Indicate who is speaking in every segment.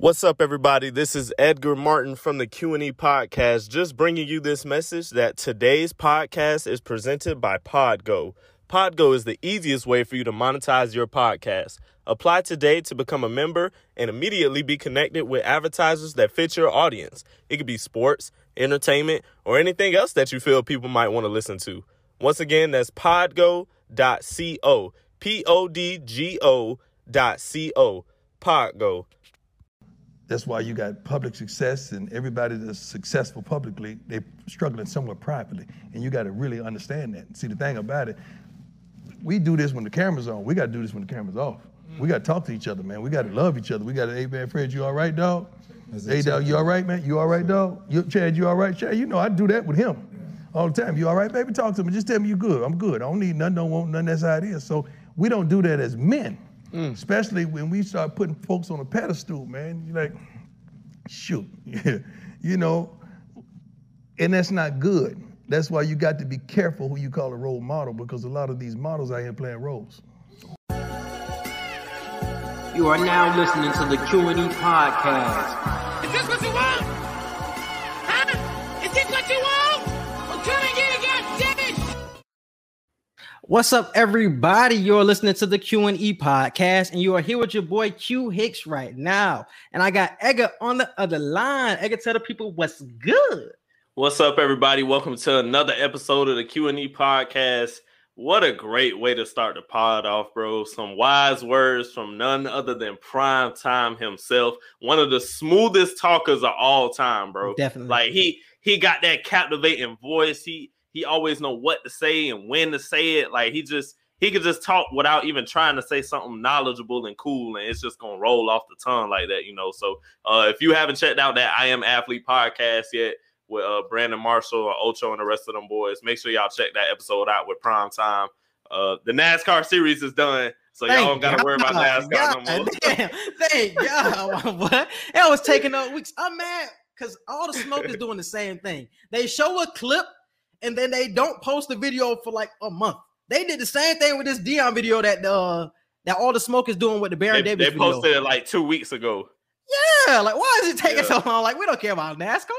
Speaker 1: What's up, everybody? This is Edgar Martin from the Q&E podcast, just bringing you this message that today's podcast is presented by Podgo. Podgo is the easiest way for you to monetize your podcast. Apply today to become a member and immediately be connected with advertisers that fit your audience. It could be sports, entertainment, or anything else that you feel people might want to listen to. Once again, that's podgo.co. P O D G O dot C O. Podgo.
Speaker 2: That's why you got public success and everybody that's successful publicly, they're struggling somewhat privately. And you got to really understand that. See, the thing about it, we do this when the camera's on. We got to do this when the camera's off. We got to talk to each other, man. We got to love each other. We got to, hey, man, Fred, you all right, dog? Hey, dog, you all right, man? You all right, dog? You, Chad, you all right? Chad, you know, I do that with him all the time. You all right, baby? Talk to me. Just tell me you good. I'm good. I don't need nothing, don't want nothing. That's how it is. So we don't do that as men, Mm. especially when we start putting folks on a pedestal, man. You're like, shoot, you know, and that's not good. That's why you got to be careful who you call a role model because a lot of these models out here playing roles.
Speaker 3: You are now listening to the Q&E podcast.
Speaker 4: Is this what you want?
Speaker 5: What's up, everybody? You're listening to the Q and E podcast, and you are here with your boy Q Hicks right now. And I got Edgar on the other line. Edgar, tell the people what's good.
Speaker 1: What's up, everybody? Welcome to another episode of the Q&E podcast. What a great way to start the pod off, bro. Some wise words from none other than Prime Time himself. One of the smoothest talkers of all time, bro.
Speaker 5: Definitely.
Speaker 1: Like he he got that captivating voice. He he always know what to say and when to say it. Like he just he could just talk without even trying to say something knowledgeable and cool, and it's just gonna roll off the tongue like that, you know. So uh if you haven't checked out that I Am Athlete podcast yet, with uh, Brandon Marshall or Ocho and the rest of them boys. Make sure y'all check that episode out with Prime Time. Uh, the NASCAR series is done, so y'all don't gotta worry about NASCAR
Speaker 5: God,
Speaker 1: no more.
Speaker 5: Damn, thank God. what? It was taking up weeks. I'm mad because all the smoke is doing the same thing. They show a clip and then they don't post the video for like a month. They did the same thing with this Deion video that uh that all the smoke is doing with the Baron
Speaker 1: They,
Speaker 5: Davis
Speaker 1: they
Speaker 5: video.
Speaker 1: posted it like two weeks ago.
Speaker 5: Yeah, like why is it taking
Speaker 1: Yeah.
Speaker 5: so long? Like we don't care about NASCAR.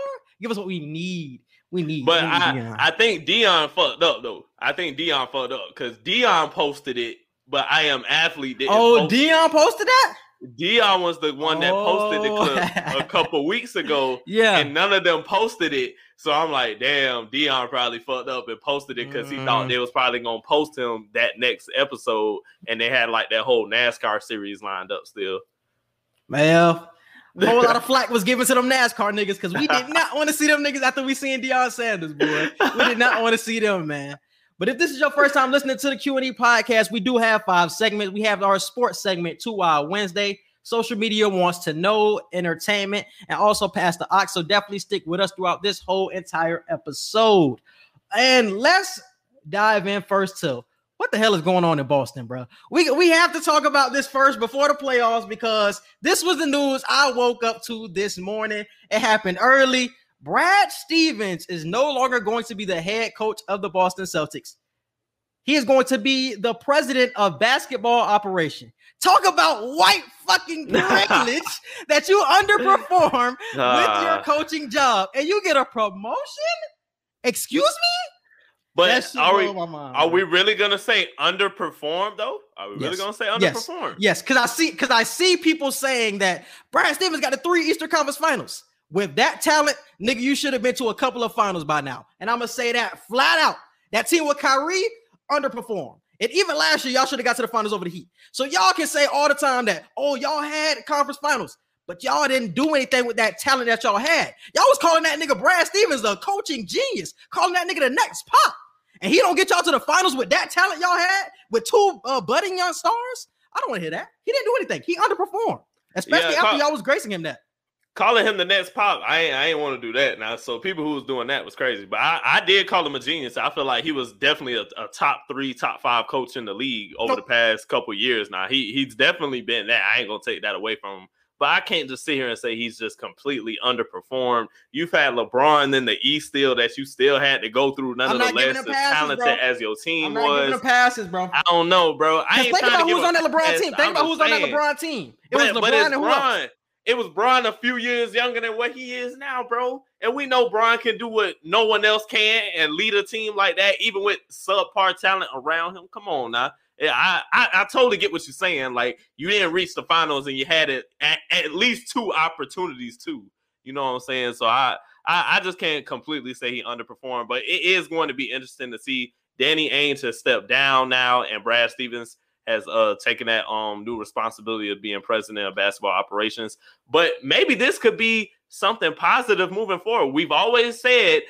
Speaker 5: Give us what we need. We need.
Speaker 1: But
Speaker 5: we need
Speaker 1: I,
Speaker 5: Deion.
Speaker 1: I think Deion fucked up though. I think Deion fucked up because Deion posted it, but I am athlete.
Speaker 5: Oh,
Speaker 1: post.
Speaker 5: Deion posted that.
Speaker 1: Deion was the one that posted the
Speaker 5: Oh.
Speaker 1: clip a couple weeks ago.
Speaker 5: Yeah.
Speaker 1: and none of them posted it. So I'm like, damn, Deion probably fucked up and posted it because he thought
Speaker 5: Mm.
Speaker 1: they was probably gonna post him that next episode, and they had like that whole NASCAR series lined up still.
Speaker 5: Well, a whole lot of flack was given to them NASCAR niggas because we did not want to see them niggas after we seen Deion Sanders, boy. We did not want to see them, man. But if this is your first time listening to the Q&E podcast, we do have five segments. We have our sports segment, two hour Wednesday. Social media wants to know entertainment and also pass the aux. So definitely stick with us throughout this whole entire episode. And let's dive in first to what the hell is going on in Boston, bro? We we have to talk about this first before the playoffs because this was the news I woke up to this morning. It happened early. Brad Stevens is no longer going to be the head coach of the Boston Celtics. He is going to be the president of basketball operation. Talk about white fucking privilege that you underperform with your coaching job and you get a promotion? Excuse me?
Speaker 1: But are we
Speaker 5: mind,
Speaker 1: are we really gonna say underperform though? Are we really gonna say
Speaker 5: Yes.
Speaker 1: underperformed?
Speaker 5: Yes, because I see because I see people saying that Brad Stevens got the three Eastern Conference Finals. With that talent, nigga, you should have been to a couple of finals by now. And I'm gonna say that flat out. That team with Kyrie underperformed. And even last year, y'all should have got to the finals over the Heat. So y'all can say all the time that, oh, y'all had conference finals, but y'all didn't do anything with that talent that y'all had. Y'all was calling that nigga Brad Stevens a coaching genius, calling that nigga the next pop. And he don't get y'all to the finals with that talent y'all had with two uh, budding young stars. I don't want to hear that. He didn't do anything. He underperformed, especially
Speaker 1: Yeah,
Speaker 5: after y'all was gracing him that.
Speaker 1: Calling him the next pop, I ain't, I ain't want to do that now. So people who was doing that was crazy, but I, I did call him a genius. I feel like he was definitely a, a top three, top five coach in the league over the past couple years. Now he he's definitely been that. I ain't gonna take that away from him. But I can't just sit here and say he's just completely underperformed. You've had LeBron in the East still that you still had to go through,
Speaker 5: I'm
Speaker 1: nonetheless,
Speaker 5: not giving
Speaker 1: as
Speaker 5: passes,
Speaker 1: talented
Speaker 5: bro.
Speaker 1: as your
Speaker 5: I'm
Speaker 1: team
Speaker 5: not
Speaker 1: was.
Speaker 5: passes, bro.
Speaker 1: I don't know, bro. I ain't
Speaker 5: think about
Speaker 1: to
Speaker 5: who was on that LeBron
Speaker 1: pass.
Speaker 5: team. Think
Speaker 1: I'm
Speaker 5: about who was on that. LeBron team. It was
Speaker 1: But- but
Speaker 5: LeBron and who else?
Speaker 1: It was Bron a few years younger than what he is now, bro. And we know Bron can do what no one else can and lead a team like that, even with subpar talent around him. Come on now. Yeah, I, I, I totally get what you're saying. Like you didn't reach the finals and you had it at, at least two opportunities too. You know what I'm saying? So I, I I just can't completely say he underperformed, but it is going to be interesting to see Danny Ainge has stepped down now, and Brad Stevens has uh taken that um new responsibility of being president of basketball operations. But maybe this could be something positive moving forward. We've always said,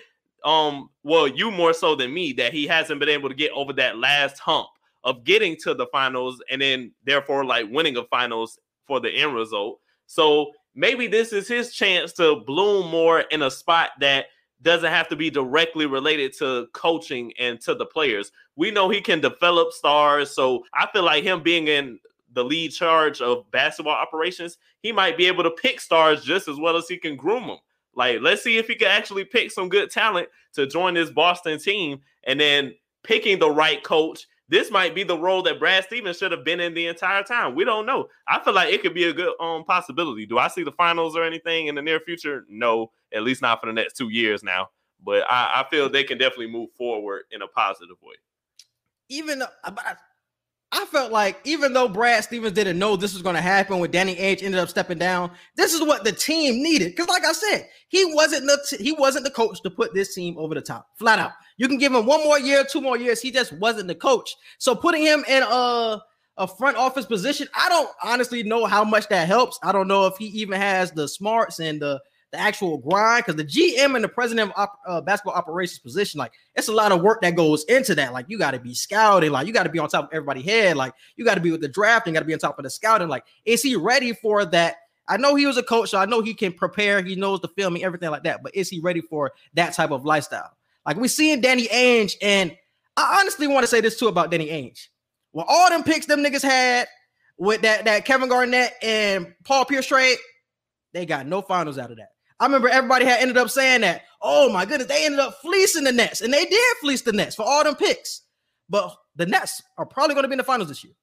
Speaker 1: um, well, you more so than me, that he hasn't been able to get over that last hump of getting to the finals and then therefore like winning a finals for the end result. So maybe this is his chance to bloom more in a spot that doesn't have to be directly related to coaching and to the players. We know he can develop stars. So I feel like him being in the lead charge of basketball operations, he might be able to pick stars just as well as he can groom them. Like, let's see if he can actually pick some good talent to join this Boston team and then picking the right coach this might be the role that Brad Stevens should have been in the entire time. We don't know. I feel like it could be a good um possibility. Do I see the finals or anything in the near future? No, at least not for the next two years now. But I, I feel they can definitely move forward in a positive way.
Speaker 5: Even I felt like even though Brad Stevens didn't know this was going to happen when Danny Ainge ended up stepping down, this is what the team needed. Because, like I said, he wasn't the he wasn't the coach to put this team over the top, flat out. You can give him one more year, two more years. He just wasn't the coach. So putting him in a a front office position, I don't honestly know how much that helps. I don't know if he even has the smarts and the the actual grind because the GM and the president of op, uh, basketball operations position, like it's a lot of work that goes into that. Like you got to be scouting, like you got to be on top of everybody head, like you got to be with the drafting, got to be on top of the scouting. Like, is he ready for that? I know he was a coach, so I know he can prepare. He knows the filming, everything like that. But is he ready for that type of lifestyle? Like we seeing Danny Ainge, and I honestly want to say this too about Danny Ainge. Well, all them picks them niggas had with that that Kevin Garnett and Paul Pierce trade, they got no finals out of that. I remember everybody had ended up saying that. Oh my goodness, they ended up fleecing the Nets, and they did fleece the Nets for all them picks. But the Nets are probably going to be in the finals this year,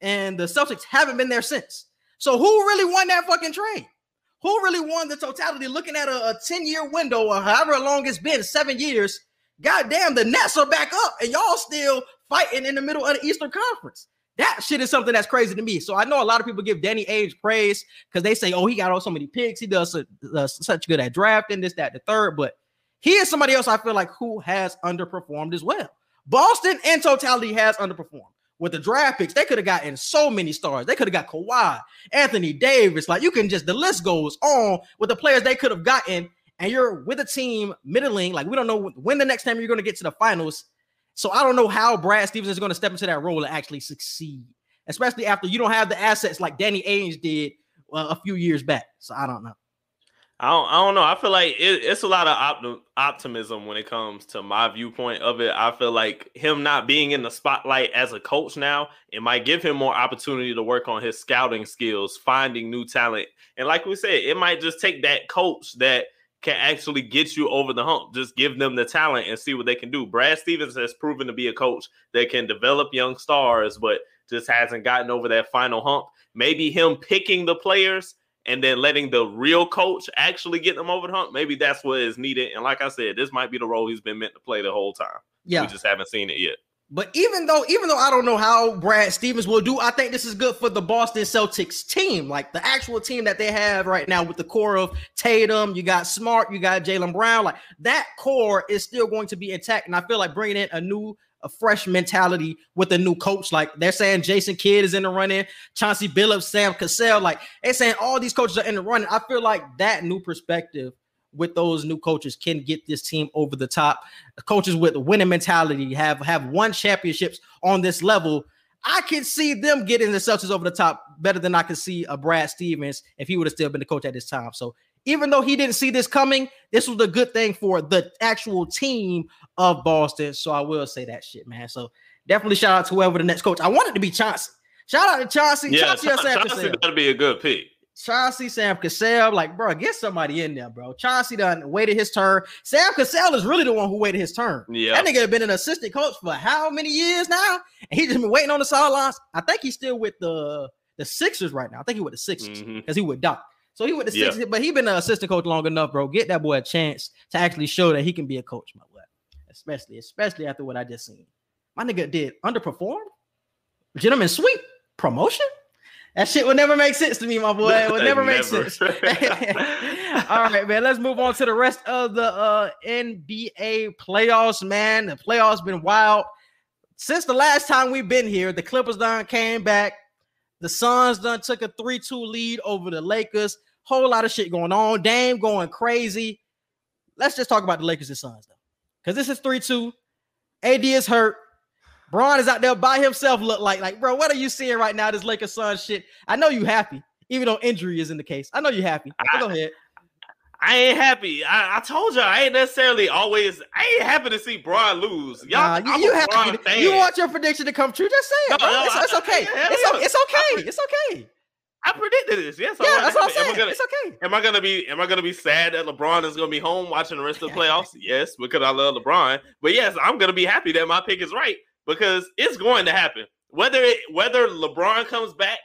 Speaker 5: and the Celtics haven't been there since. So who really won that fucking trade? Who really won the totality? Looking at a, a 10 year window or however long it's been, seven years. Goddamn, the Nets are back up, and y'all still fighting in the middle of the Eastern Conference. That shit is something that's crazy to me. So I know a lot of people give Danny Ainge praise because they say, "Oh, he got all so many picks. He does uh, such good at drafting this, that, the third. But he is somebody else I feel like who has underperformed as well. Boston in totality has underperformed with the draft picks. They could have gotten so many stars. They could have got Kawhi, Anthony Davis. Like you can just the list goes on with the players they could have gotten. And you're with a team middling. Like we don't know when the next time you're going to get to the finals so I don't know how Brad Stevens is going to step into that role and actually succeed, especially after you don't have the assets like Danny Ainge did uh, a few years back. So I don't know.
Speaker 1: I don't, I don't know. I feel like it, it's a lot of optim- optimism when it comes to my viewpoint of it. I feel like him not being in the spotlight as a coach now, it might give him more opportunity to work on his scouting skills, finding new talent. And like we said, it might just take that coach that can actually get you over the hump. Just give them the talent and see what they can do. Brad Stevens has proven to be a coach that can develop young stars, but just hasn't gotten over that final hump. Maybe him picking the players and then letting the real coach actually get them over the hump. Maybe that's what is needed. And like I said, this might be the role he's been meant to play the whole time. Yeah. We just haven't seen it yet.
Speaker 5: But even though, even though I don't know how Brad Stevens will do, I think this is good for the Boston Celtics team, like the actual team that they have right now with the core of Tatum. You got Smart, you got Jaylen Brown. Like that core is still going to be intact, and I feel like bringing in a new, a fresh mentality with a new coach. Like they're saying, Jason Kidd is in the running, Chauncey Billups, Sam Cassell. Like they're saying all these coaches are in the running. I feel like that new perspective with those new coaches can get this team over the top. Coaches with a winning mentality have have won championships on this level. I can see them getting the Celtics over the top better than I can see a Brad Stevens if he would have still been the coach at this time. So even though he didn't see this coming, this was a good thing for the actual team of Boston. So I will say that shit, man. So definitely shout out to whoever the next coach. I wanted to be Chauncey. Shout out to Chauncey.
Speaker 1: Yeah, Chauncey, Chauncey got to be a good pick.
Speaker 5: Chauncey, Sam Cassell, like, bro, get somebody in there, bro. Chauncey done waited his turn. Sam Cassell is really the one who waited his turn. Yeah. That nigga have been an assistant coach for how many years now? And he just been waiting on the sidelines. I think he's still with the the Sixers right now. I think he with the Sixers because mm-hmm. he would Doc. So he went to
Speaker 1: Yeah.
Speaker 5: six, but he been an assistant coach long enough, bro. Get that boy a chance to actually show that he can be a coach, my boy. Especially, especially after what I just seen. My nigga did underperform. Gentleman sweep promotion. That shit would never make sense to me, my boy. It would never, make sense. All right, man. Let's move on to the rest of the uh, NBA playoffs, man. The playoffs been wild. Since the last time we've been here, the Clippers done came back. The Suns done took a 3-2 lead over the Lakers. Whole lot of shit going on. Dame going crazy. Let's just talk about the Lakers and Suns, though. Because this is 3-2. AD is hurt. Bron is out there by himself. Look like, like, bro, what are you seeing right now? This Lakers Suns shit. I know you happy, even though injury is in the case. I know you happy. But go ahead.
Speaker 1: I ain't happy. I, I told you I ain't necessarily always. I ain't happy to see Bron lose. Y'all,
Speaker 5: Nah, you, you happy.
Speaker 1: Fan.
Speaker 5: You want your prediction to come true? Just say it,
Speaker 1: No, no,
Speaker 5: it's,
Speaker 1: I-
Speaker 5: it's okay. It's, it's okay. It's okay.
Speaker 1: I predicted this. Yes, I
Speaker 5: Yeah, that's what I'm.
Speaker 1: I
Speaker 5: saying.
Speaker 1: gonna-
Speaker 5: It's okay.
Speaker 1: Am I gonna be am I gonna be sad that LeBron is gonna be home watching the rest of the playoffs? yes, because I love LeBron. But yes, I'm gonna be happy that my pick is right because it's going to happen. Whether it whether LeBron comes back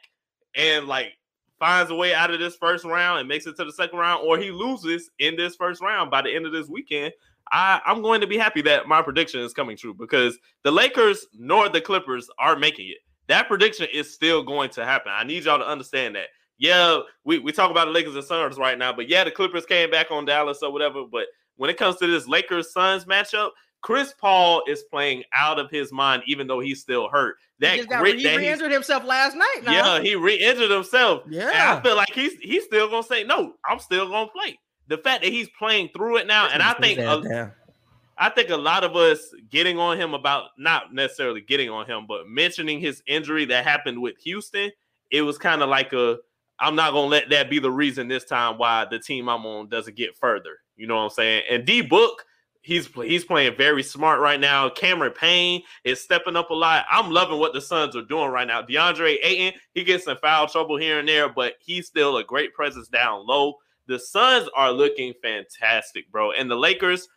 Speaker 1: and like finds a way out of this first round and makes it to the second round, or he loses in this first round by the end of this weekend, I, I'm going to be happy that my prediction is coming true because the Lakers nor the Clippers are making it. That prediction is still going to happen. I need y'all to understand that yeah, we, we talk about the Lakers and Suns right now, but yeah, the Clippers came back on Dallas or whatever. But when it comes to this Lakers Suns matchup, Chris Paul is playing out of his mind, even though he's still hurt. That
Speaker 5: he just got
Speaker 1: grit
Speaker 5: he
Speaker 1: that
Speaker 5: re-injured himself last night. Now.
Speaker 1: yeah, he re-injured himself. And
Speaker 5: Yeah.
Speaker 1: I feel like he's he's still gonna say no. I'm still gonna play. The fact that he's playing through it now, and I think a, I think a lot of us getting on him about not necessarily getting on him, but mentioning his injury that happened with Houston, it was kind of like a I'm not gonna let that be the reason this time why the team I'm on doesn't get further. You know what I'm saying? And D Book, he's he's playing very smart right now. Cameron Payne is stepping up a lot. I'm loving what the Suns are doing right now. DeAndre Ayton, he gets some foul trouble here and there, but he's still a great presence down low. The Suns are looking fantastic, bro. And the Lakers,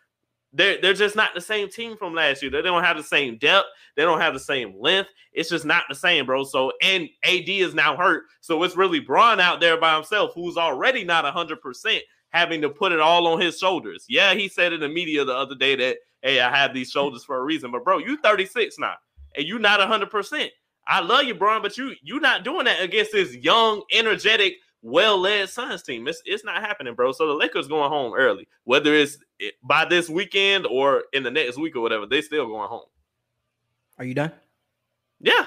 Speaker 1: they're they're just not the same team from last year. They don't have the same depth. They don't have the same length. It's just not the same, bro. So and AD is now hurt. So it's really Bron out there by himself, who's already not hundred percent, having to put it all on his shoulders. Yeah, he said in the media the other day that hey, I have these shoulders for a reason. But bro, you 36 now, and you not hundred percent. I love you, Bron, but you you're not doing that against this young, energetic, well-led Suns team. It's it's not happening, bro. So the Lakers going home early, whether it's eh, by this weekend or in the next week or whatever. They still going home.
Speaker 5: Are you done?
Speaker 1: Yeah,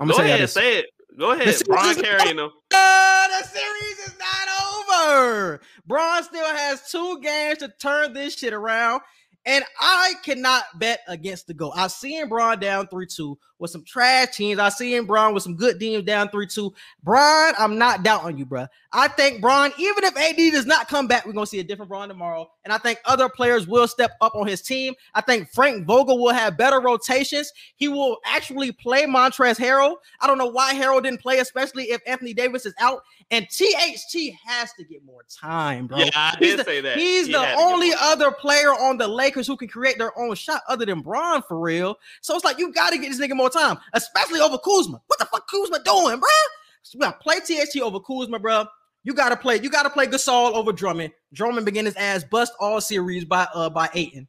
Speaker 5: I'm
Speaker 1: go
Speaker 5: gonna
Speaker 1: ahead,
Speaker 5: say this.
Speaker 1: say it. Go ahead, Brian carrying them.
Speaker 5: Uh, the series over. Bron still has two games to turn this shit around. And I cannot bet against the goal. I seen Bron down 3-2 with some trash teams. I seen Bron with some good teams down 3-2. Bron, I'm not doubting you, bro. I think Bron, even if AD does not come back, we're gonna see a different Bron tomorrow. And I think other players will step up on his team. I think Frank Vogel will have better rotations. He will actually play Montrez Harrell. I don't know why Harrell didn't play, especially if Anthony Davis is out. And THT has to get more time, bro.
Speaker 1: Yeah, I
Speaker 5: He's
Speaker 1: did
Speaker 5: the-
Speaker 1: say that.
Speaker 5: He's
Speaker 1: He
Speaker 5: the
Speaker 1: to
Speaker 5: only other player on the Lakers who can create their own shot other than Bron for real. So it's like you got to get this nigga more time, especially over Kuzma. What the fuck Kuzma doing, bro? So we gotta play THT over Kuzma, bro. You gotta play. You gotta play Gasol over Drummond. Drummond began his ass bust all series by uh by Ayton,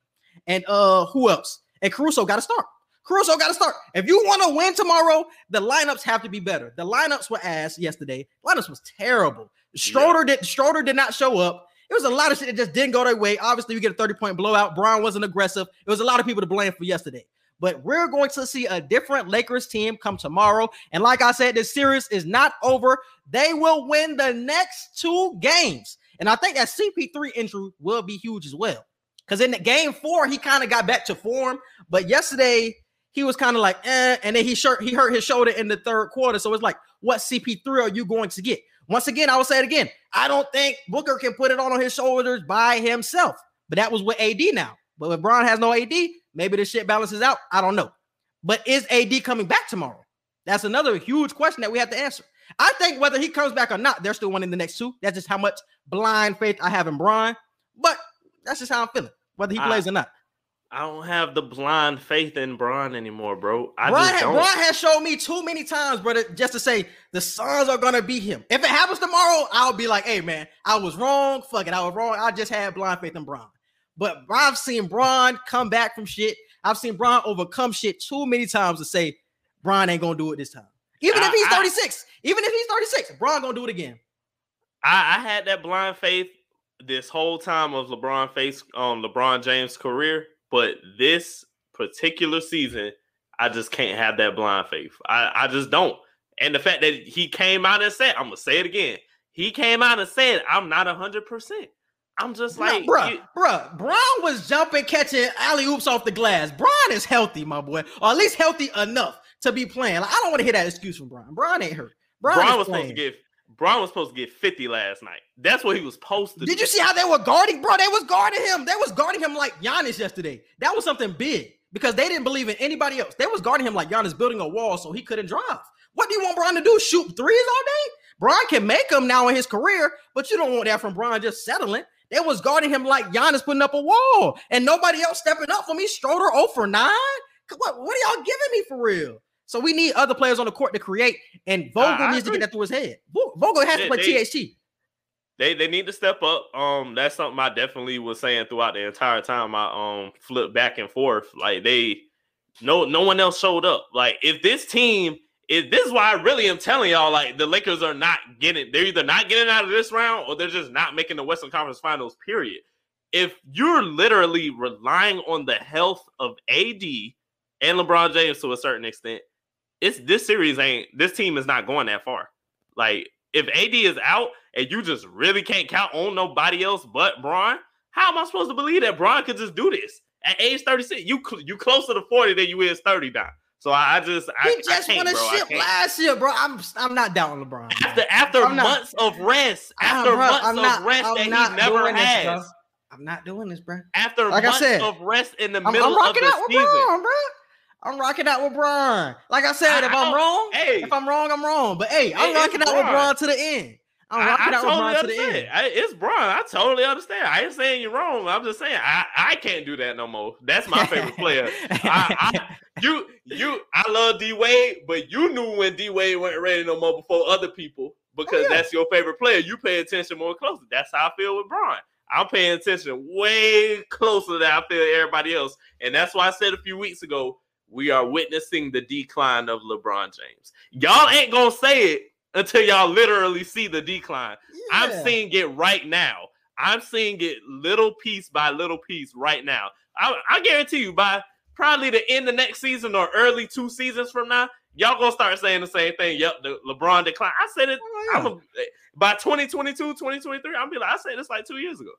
Speaker 5: and uh who else? And Caruso got to start. Caruso got to start. If you want to win tomorrow, the lineups have to be better. The lineups were ass yesterday. Lineups was terrible. Schroeder did Schroeder did not show up. It was a lot of shit that just didn't go their way. Obviously, we get a 30 point blowout. Brown wasn't aggressive. It was a lot of people to blame for yesterday. But we're going to see a different Lakers team come tomorrow. And like I said, this series is not over. They will win the next two games. And I think that CP3 injury will be huge as well. Because in the game four, he kind of got back to form. But yesterday, he was kind of like, eh, and then he shirt he hurt his shoulder in the third quarter. So it's like, what CP3 are you going to get? Once again, I will say it again. I don't think Booker can put it on on his shoulders by himself. But that was with AD now. But LeBron has no AD, maybe this shit balances out. I don't know. But is AD coming back tomorrow? That's another huge question that we have to answer. I think whether he comes back or not, they're still winning the next two. That's just how much blind faith I have in Bron. But that's just how I'm feeling, whether he
Speaker 1: I-
Speaker 5: plays or not.
Speaker 1: I don't have the blind faith in Bron anymore, bro. I
Speaker 5: Brian,
Speaker 1: just don't.
Speaker 5: Brian has shown me too many times, brother, just to say the Suns are gonna beat him. If it happens tomorrow, I'll be like, hey man, I was wrong. Fuck it, I was wrong. I just had blind faith in Bron. But I've seen Bron come back from shit. I've seen Bron overcome shit too many times to say Bron ain't gonna do it this time. Even if
Speaker 1: I-
Speaker 5: he's
Speaker 1: I-
Speaker 5: 36, even if he's 36, Bron gonna do it again.
Speaker 1: I, I had that blind faith this whole time of LeBron face on LeBron James' career, but this particular season, I just can't have that blind faith. I, I just don't. And the fact that he came out and said, I'm gonna say it again. He came out and said, I'm not hundred percent. I'm just like
Speaker 5: bruh,
Speaker 1: you-
Speaker 5: bruh, Bron was jumping, catching alley oops off the glass. Bron is healthy, my boy, or at least healthy enough to be playing. Like, I don't want to hear that excuse from Bron. Bron ain't hurt.
Speaker 1: Bron,
Speaker 5: Bron
Speaker 1: was
Speaker 5: playing.
Speaker 1: supposed to get Bron was supposed to get 50 last night. That's what he was supposed to
Speaker 5: Did
Speaker 1: do.
Speaker 5: you see how they were guarding, bro? They was guarding him. They was guarding him like Giannis yesterday. That was something big because they didn't believe in anybody else. They was guarding him like Giannis building a wall so he couldn't drive. What do you want Bron to do? Shoot threes all day? Bron can make them now in his career, but you don't want that from Bron just settling. They was guarding him like Giannis putting up a wall, and nobody else stepping up for me. Schroeder 0 for 9. What, what are y'all giving me for real? So we need other players on the court to create, and Vogel needs to get that through his head. Vogel has to play
Speaker 1: they-
Speaker 5: THT.
Speaker 1: they they need to step up. Um, that's something I definitely was saying throughout the entire time I um flipped back and forth. Like they no no one else showed up. Like if this team if this is why I really am telling y'all, like the Lakers are not getting they're either not getting out of this round or they're just not making the Western Conference Finals, period. If you're literally relying on the health of AD and LeBron James to a certain extent, it's this series ain't this team is not going that far. Like if AD is out and you just really can't count on nobody else but Bron, how am I supposed to believe that Bron could just do this at age 36? You you closer to 40 than you is 30 now. So I, I just I,
Speaker 5: He just
Speaker 1: I
Speaker 5: won a
Speaker 1: bro. I
Speaker 5: ship last year, bro. I'm I'm not down with LeBron.
Speaker 1: After after
Speaker 5: I'm not-
Speaker 1: months of rest, after
Speaker 5: bro,
Speaker 1: months
Speaker 5: I'm
Speaker 1: of
Speaker 5: not-
Speaker 1: rest
Speaker 5: I'm
Speaker 1: that
Speaker 5: not
Speaker 1: he never
Speaker 5: doing this,
Speaker 1: has.
Speaker 5: I'm not doing this, bro.
Speaker 1: after
Speaker 5: Like I
Speaker 1: months
Speaker 5: said,
Speaker 1: of rest in the
Speaker 5: I'm,
Speaker 1: middle
Speaker 5: I'm
Speaker 1: of
Speaker 5: rocking
Speaker 1: the
Speaker 5: out with
Speaker 1: season.
Speaker 5: Bron, bro. I'm rocking out with Bron. Like I said,
Speaker 1: I-
Speaker 5: if
Speaker 1: I
Speaker 5: I'm wrong,
Speaker 1: Hey,
Speaker 5: if I'm wrong, I'm wrong. But hey, I'm
Speaker 1: It-
Speaker 5: rocking out with
Speaker 1: Bron.
Speaker 5: Bron to the end. I'm rocking
Speaker 1: I
Speaker 5: out with
Speaker 1: totally
Speaker 5: Bron to the end.
Speaker 1: I, it's Bron. I totally understand. I ain't saying you're wrong. I'm just saying I, I can't do that no more. That's my favorite player. I, I, you you I love D Wade, but you knew when D Wade wasn't ready no more before other people because oh,
Speaker 5: yeah.
Speaker 1: that's your favorite player. You pay attention more closely. That's how I feel with Bron. I'm paying attention way closer than I feel everybody else, and that's why I said a few weeks ago we are witnessing the decline of LeBron James. Y'all ain't gonna say it until y'all literally see the decline. I'm seeing it right now. I'm seeing it little piece by little piece right now. I, I guarantee you, by probably the end of next season or early two seasons from now, y'all gonna start saying the same thing. Yep, the LeBron decline. I said it.
Speaker 5: Oh, yeah.
Speaker 1: I'm a, by 2022, 2023. I'll be like, I said this like two years ago.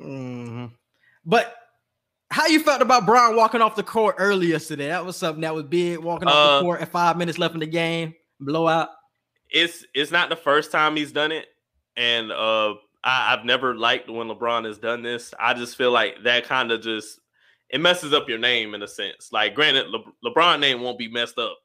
Speaker 5: Mhm. But how you felt about Bron walking off the court earlier today? That was something that was big. Walking off
Speaker 1: Uh,
Speaker 5: the court at five minutes left in the game, blowout.
Speaker 1: It's it's not the first time he's done it, and uh, I, I've never liked when LeBron has done this. I just feel like that kind of just it messes up your name in a sense. Like, granted, Le- LeBron name won't be messed up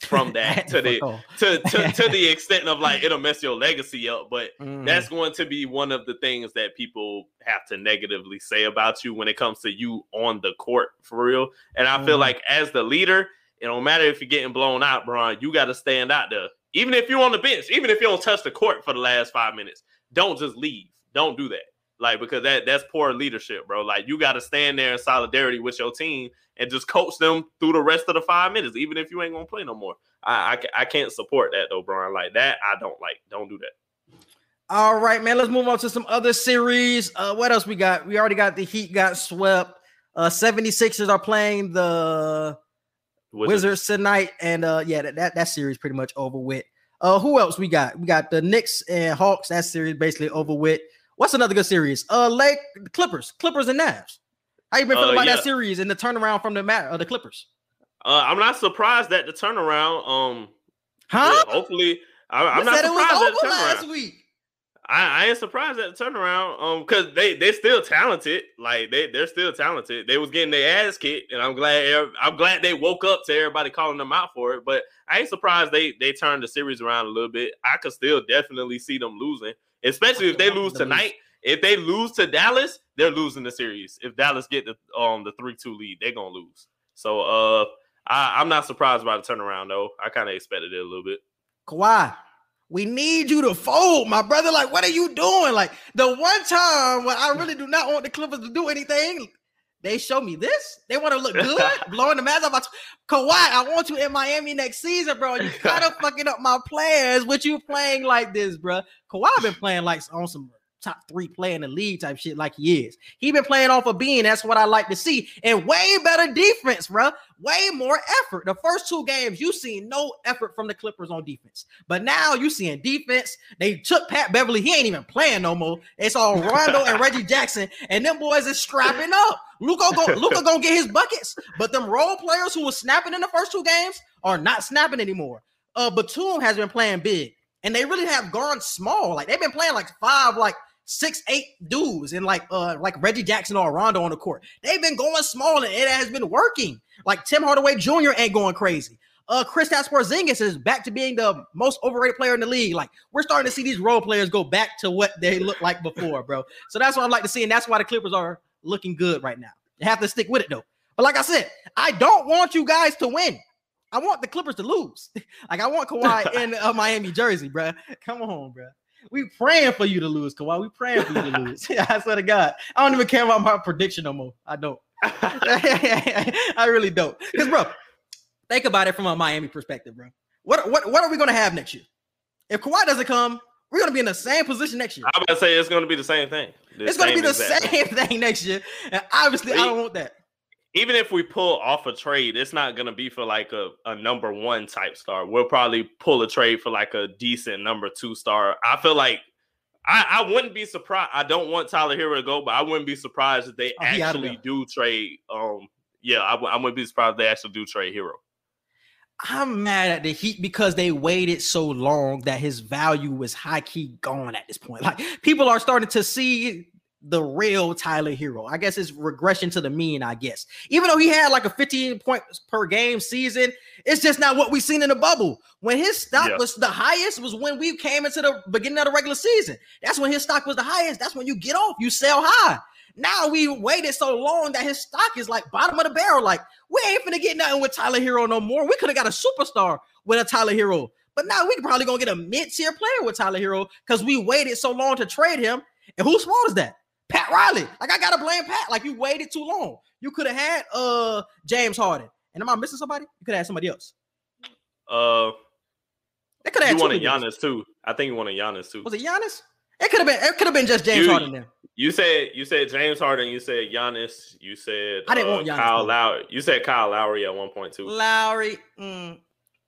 Speaker 1: from that to the to, to to the extent of like it'll mess your legacy up, but
Speaker 5: Mhm.
Speaker 1: that's going to be one of the things that people have to negatively say about you when it comes to you on the court for real. And I feel
Speaker 5: Mhm.
Speaker 1: like as the leader, it don't matter if you're getting blown out, Brian. You got to stand out there, even if you're on the bench, even if you don't touch the court for the last five minutes. Don't just leave. Don't do that. Like because that that's poor leadership, bro. Like you got to stand there in solidarity with your team and just coach them through the rest of the five minutes, even if you ain't gonna play no more. I I, I can't support that though, Brian. Like that, I don't like. Don't do that.
Speaker 5: All right, man. Let's move on to some other series. Uh, what else we got? We already got the Heat got swept. Uh, 76ers are playing the Wizards tonight, and uh, yeah, that, that that series pretty much over with. Uh, who else we got? We got the Knicks and Hawks. That series basically over with. What's another good series? Uh, Lake Clippers, Clippers and Mavs. How you been feeling
Speaker 1: Uh,
Speaker 5: about
Speaker 1: yeah.
Speaker 5: that series and the turnaround from the mat uh, the Clippers?
Speaker 1: Uh, I'm not surprised that the turnaround. Um,
Speaker 5: Huh?
Speaker 1: yeah, hopefully, I, I'm not
Speaker 5: said it was
Speaker 1: surprised at
Speaker 5: over
Speaker 1: the
Speaker 5: last
Speaker 1: turnaround.
Speaker 5: week.
Speaker 1: I, I ain't surprised at the turnaround. Um, because they they still talented. Like they they're still talented. They was getting their ass kicked, and I'm glad I'm glad they woke up to everybody calling them out for it. But I ain't surprised they they turned the series around a little bit. I could still definitely see them losing, especially if they lose tonight If they lose to Dallas, they're losing the series. If Dallas get the um the three two lead, they're gonna lose. So uh, I, I'm not surprised by the turnaround though. I kind of expected it a little bit.
Speaker 5: Kawhi, we need you to fold, my brother. Like, what are you doing? Like, the one time when I really do not want the Clippers to do anything, they show me this. They want to look good, blowing the mask off. my t- Kawhi, I want you in Miami next season, bro. You kind of fucking up my plans with you playing like this, bro. Kawhi been playing like on some top three player in the league type shit like he is. He been playing off of being. That's what I like to see. And way better defense, bro. Way more effort. The first two games, you seen no effort from the Clippers on defense. But now you seeing defense. They took Pat Beverley. He ain't even playing no more. It's all Rondo and Reggie Jackson. And them boys is strapping up. Luka go, gonna get his buckets. But them role players who was snapping in the first two games are not snapping anymore. Uh Batum has been playing big. And they really have gone small. Like they've been playing like five, like six, eight dudes and like uh like Reggie Jackson or Rondo on the court. They've been going small and it has been working. Like Tim Hardaway Jr. ain't going crazy. Uh Kristaps Porzingis is back to being the most overrated player in the league. Like we're starting to see these role players go back to what they looked like before, bro. So that's what I'd like to see, and that's why the Clippers are looking good right now. They have to stick with it though. But like I said, I don't want you guys to win. I want the Clippers to lose. like I want Kawhi in a Miami jersey, bro. Come on, bro. We praying for you to lose, Kawhi. We praying for you to lose. I swear to God, I don't even care about my prediction no more. I don't. I really don't. Because, bro, think about it from a Miami perspective, bro. What what what are we gonna have next year? If Kawhi doesn't come, we're gonna be in the same position next year.
Speaker 1: I'm gonna say it's gonna be the same thing. The
Speaker 5: It's gonna be the same thing next year, and obviously, I don't want that.
Speaker 1: Even if we pull off a trade, it's not gonna be for like a, a number one type star. We'll probably pull a trade for like a decent number two star. I feel like I, I wouldn't be surprised. I don't want Tyler Herro to go, but I wouldn't be surprised if they
Speaker 5: Oh,
Speaker 1: actually do trade. Um, yeah, I, I wouldn't be surprised if they actually do trade Herro.
Speaker 5: I'm mad at the Heat because they waited so long that his value was high key gone at this point. Like people are starting to see the real Tyler Herro. I guess it's regression to the mean, I guess. Even though he had like a 15 points per game season, it's just not what we seen in the bubble. When his stock
Speaker 1: Yeah.
Speaker 5: was the highest was when we came into the beginning of the regular season. That's when his stock was the highest. That's when you get off, you sell high. Now we waited so long that his stock is like bottom of the barrel. Like we ain't finna get nothing with Tyler Herro no more. We could have got a superstar with a Tyler Herro, but now we probably gonna get a mid-tier player with Tyler Herro because we waited so long to trade him. And whose fault is that? Pat Riley. Like I gotta blame Pat. Like you waited too long. You could have had uh James Harden. And am I missing somebody? You could have had somebody else.
Speaker 1: Uh,
Speaker 5: They could have
Speaker 1: you wanted. Giannis too. I think you wanted Giannis too.
Speaker 5: Was it Giannis? It could have been. It could have been just James
Speaker 1: You-
Speaker 5: Harden then.
Speaker 1: You said you said James Harden. You said Giannis. You said
Speaker 5: I didn't
Speaker 1: uh,
Speaker 5: want Giannis,
Speaker 1: Kyle. Lowry. You said Kyle Lowry at one point too.
Speaker 5: Lowry, mm,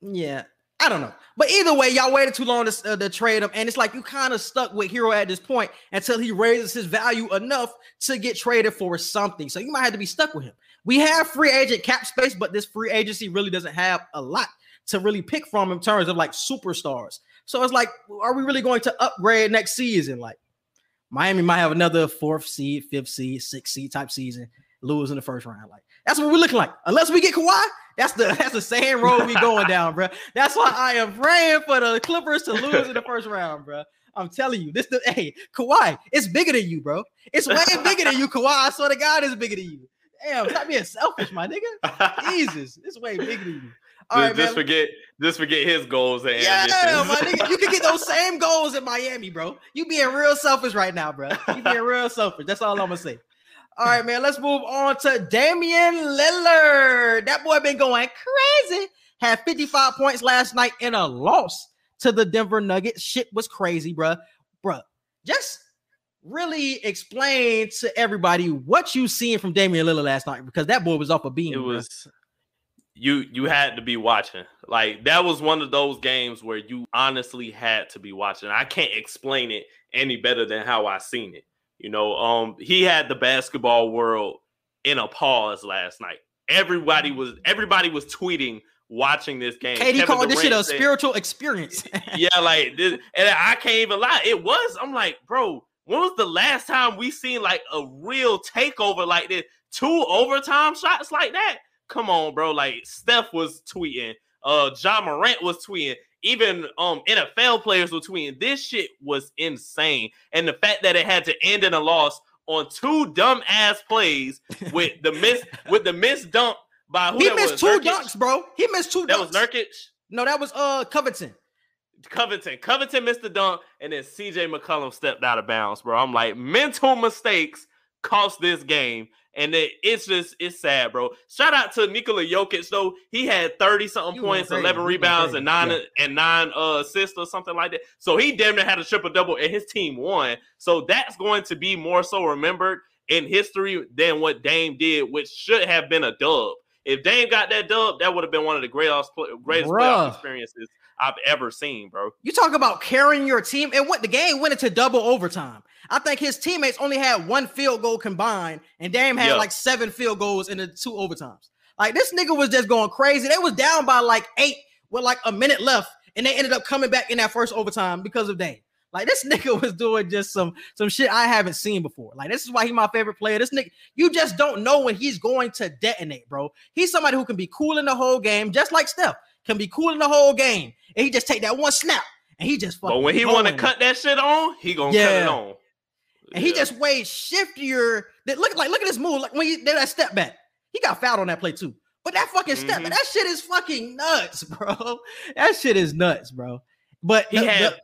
Speaker 5: yeah, I don't know. But either way, y'all waited too long to, uh, to trade him, and it's like you kind of stuck with Herro at this point until he raises his value enough to get traded for something. So you might have to be stuck with him. We have free agent cap space, but this free agency really doesn't have a lot to really pick from in terms of like superstars. So it's like, are we really going to upgrade next season? Like Miami might have another fourth seed, fifth seed, sixth seed type season, lose in the first round. Like that's what we're looking like. Unless we get Kawhi, that's the that's the same road we going down, bro. That's why I am praying for the Clippers to lose in the first round, bro. I'm telling you, this the hey Kawhi, it's bigger than you, bro. It's way bigger than you, Kawhi. I swear to God, it's bigger than you. Damn, stop being selfish, my nigga. Jesus, it's way bigger than you. All
Speaker 1: just,
Speaker 5: right,
Speaker 1: just forget, just forget his goals and
Speaker 5: Yeah,
Speaker 1: ambitions.
Speaker 5: my nigga, you can get those same goals in Miami, bro. You being real selfish right now, bro. You being real selfish. That's all I'm gonna say. All right, man. Let's move on to Damian Lillard. That boy been going crazy. Had 55 points last night in a loss to the Denver Nuggets. Shit was crazy, bro. Bro, just really explain to everybody what you seen from Damian Lillard last night because that boy was off a beam.
Speaker 1: it
Speaker 5: bruh.
Speaker 1: was you you had to be watching like that was one of those games where you honestly had to be watching i can't explain it any better than how i seen it you know um he had the basketball world in a pause last night everybody was everybody was tweeting watching this game
Speaker 5: KD
Speaker 1: Kevin
Speaker 5: called this shit a
Speaker 1: said-
Speaker 5: spiritual experience.
Speaker 1: yeah, like this, and I can't even lie. It was. I'm like, bro, when was the last time we seen like a real takeover like this? Two overtime shots like that? Come on, bro. Like Steph was tweeting, uh, Ja Morant was tweeting. Even um NFL players were tweeting this shit was insane. And the fact that it had to end in a loss on two dumb ass plays with the miss with the miss dump by who
Speaker 5: he missed
Speaker 1: was?
Speaker 5: two
Speaker 1: Nurkic?
Speaker 5: dunks, bro. He missed two dunks.
Speaker 1: That was Nurkic.
Speaker 5: No, that was uh Covington.
Speaker 1: Covington. Covington missed the dunk, and then CJ McCollum stepped out of bounds, bro. I'm like, mental mistakes cost this game. And it, it's just it's sad, bro. Shout out to Nikola Jokic, though. He had 30 something points, 11 rebounds, and nine
Speaker 5: Yeah.
Speaker 1: and nine uh, assists or something like that. So he damn near had a triple double, and his team won. So that's going to be more so remembered in history than what Dame did, which should have been a dub. If Dame got that dub, that would have been one of the greatest greatest playoff experiences I've ever seen, bro.
Speaker 5: You talk about carrying your team, and what the game went into double overtime. I think his teammates only had one field goal combined, and Dame had
Speaker 1: Yeah.
Speaker 5: like seven field goals in the two overtimes. Like this nigga was just going crazy. They was down by like eight with like a minute left, and they ended up coming back in that first overtime because of Dame. Like this nigga was doing just some some shit I haven't seen before. Like this is why he's my favorite player. This nigga, you just don't know when he's going to detonate, bro. He's somebody who can be cool in the whole game, just like Steph can be cool in the whole game, and he just take that one snap and he just.
Speaker 1: But when he want to cut that shit on, he gonna cut it on.
Speaker 5: and he just way shiftier. That look like look at this move. Like when he did that step back, he got fouled on that play too. But that fucking step,
Speaker 1: Mhm.
Speaker 5: that shit is fucking nuts, bro. That shit is nuts, bro. But
Speaker 1: he
Speaker 5: the- the-
Speaker 1: had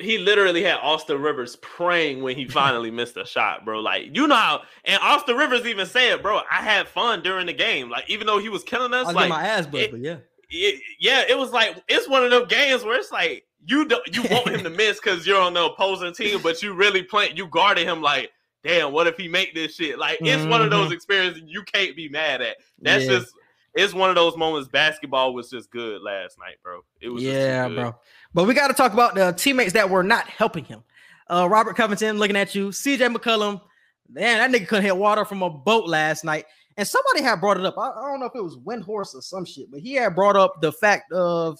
Speaker 1: he literally had Austin Rivers praying when he finally missed a shot, bro. Like you know how, and Austin Rivers even said, "Bro, I had fun during the game. Like even though he was killing us, like
Speaker 5: my ass bust,
Speaker 1: it-
Speaker 5: but yeah.
Speaker 1: It- yeah, it was like it's one of those games where it's like you don't you want him to miss because you're on the opposing team, but you really playing you guarded him like, damn, what if he make this shit? Like it's one of those experiences you can't be mad at. That's
Speaker 5: Mm-hmm. Yeah.
Speaker 1: just it's one of those moments. Basketball was just good last night, bro. It was
Speaker 5: Yeah, bro. But we got to talk about the teammates that were not helping him. Uh, Robert Covington looking at you. CJ McCollum. Man, that nigga couldn't hit water from a boat last night. And somebody had brought it up. I, I don't know if it was Windhorst or some shit, but he had brought up the fact of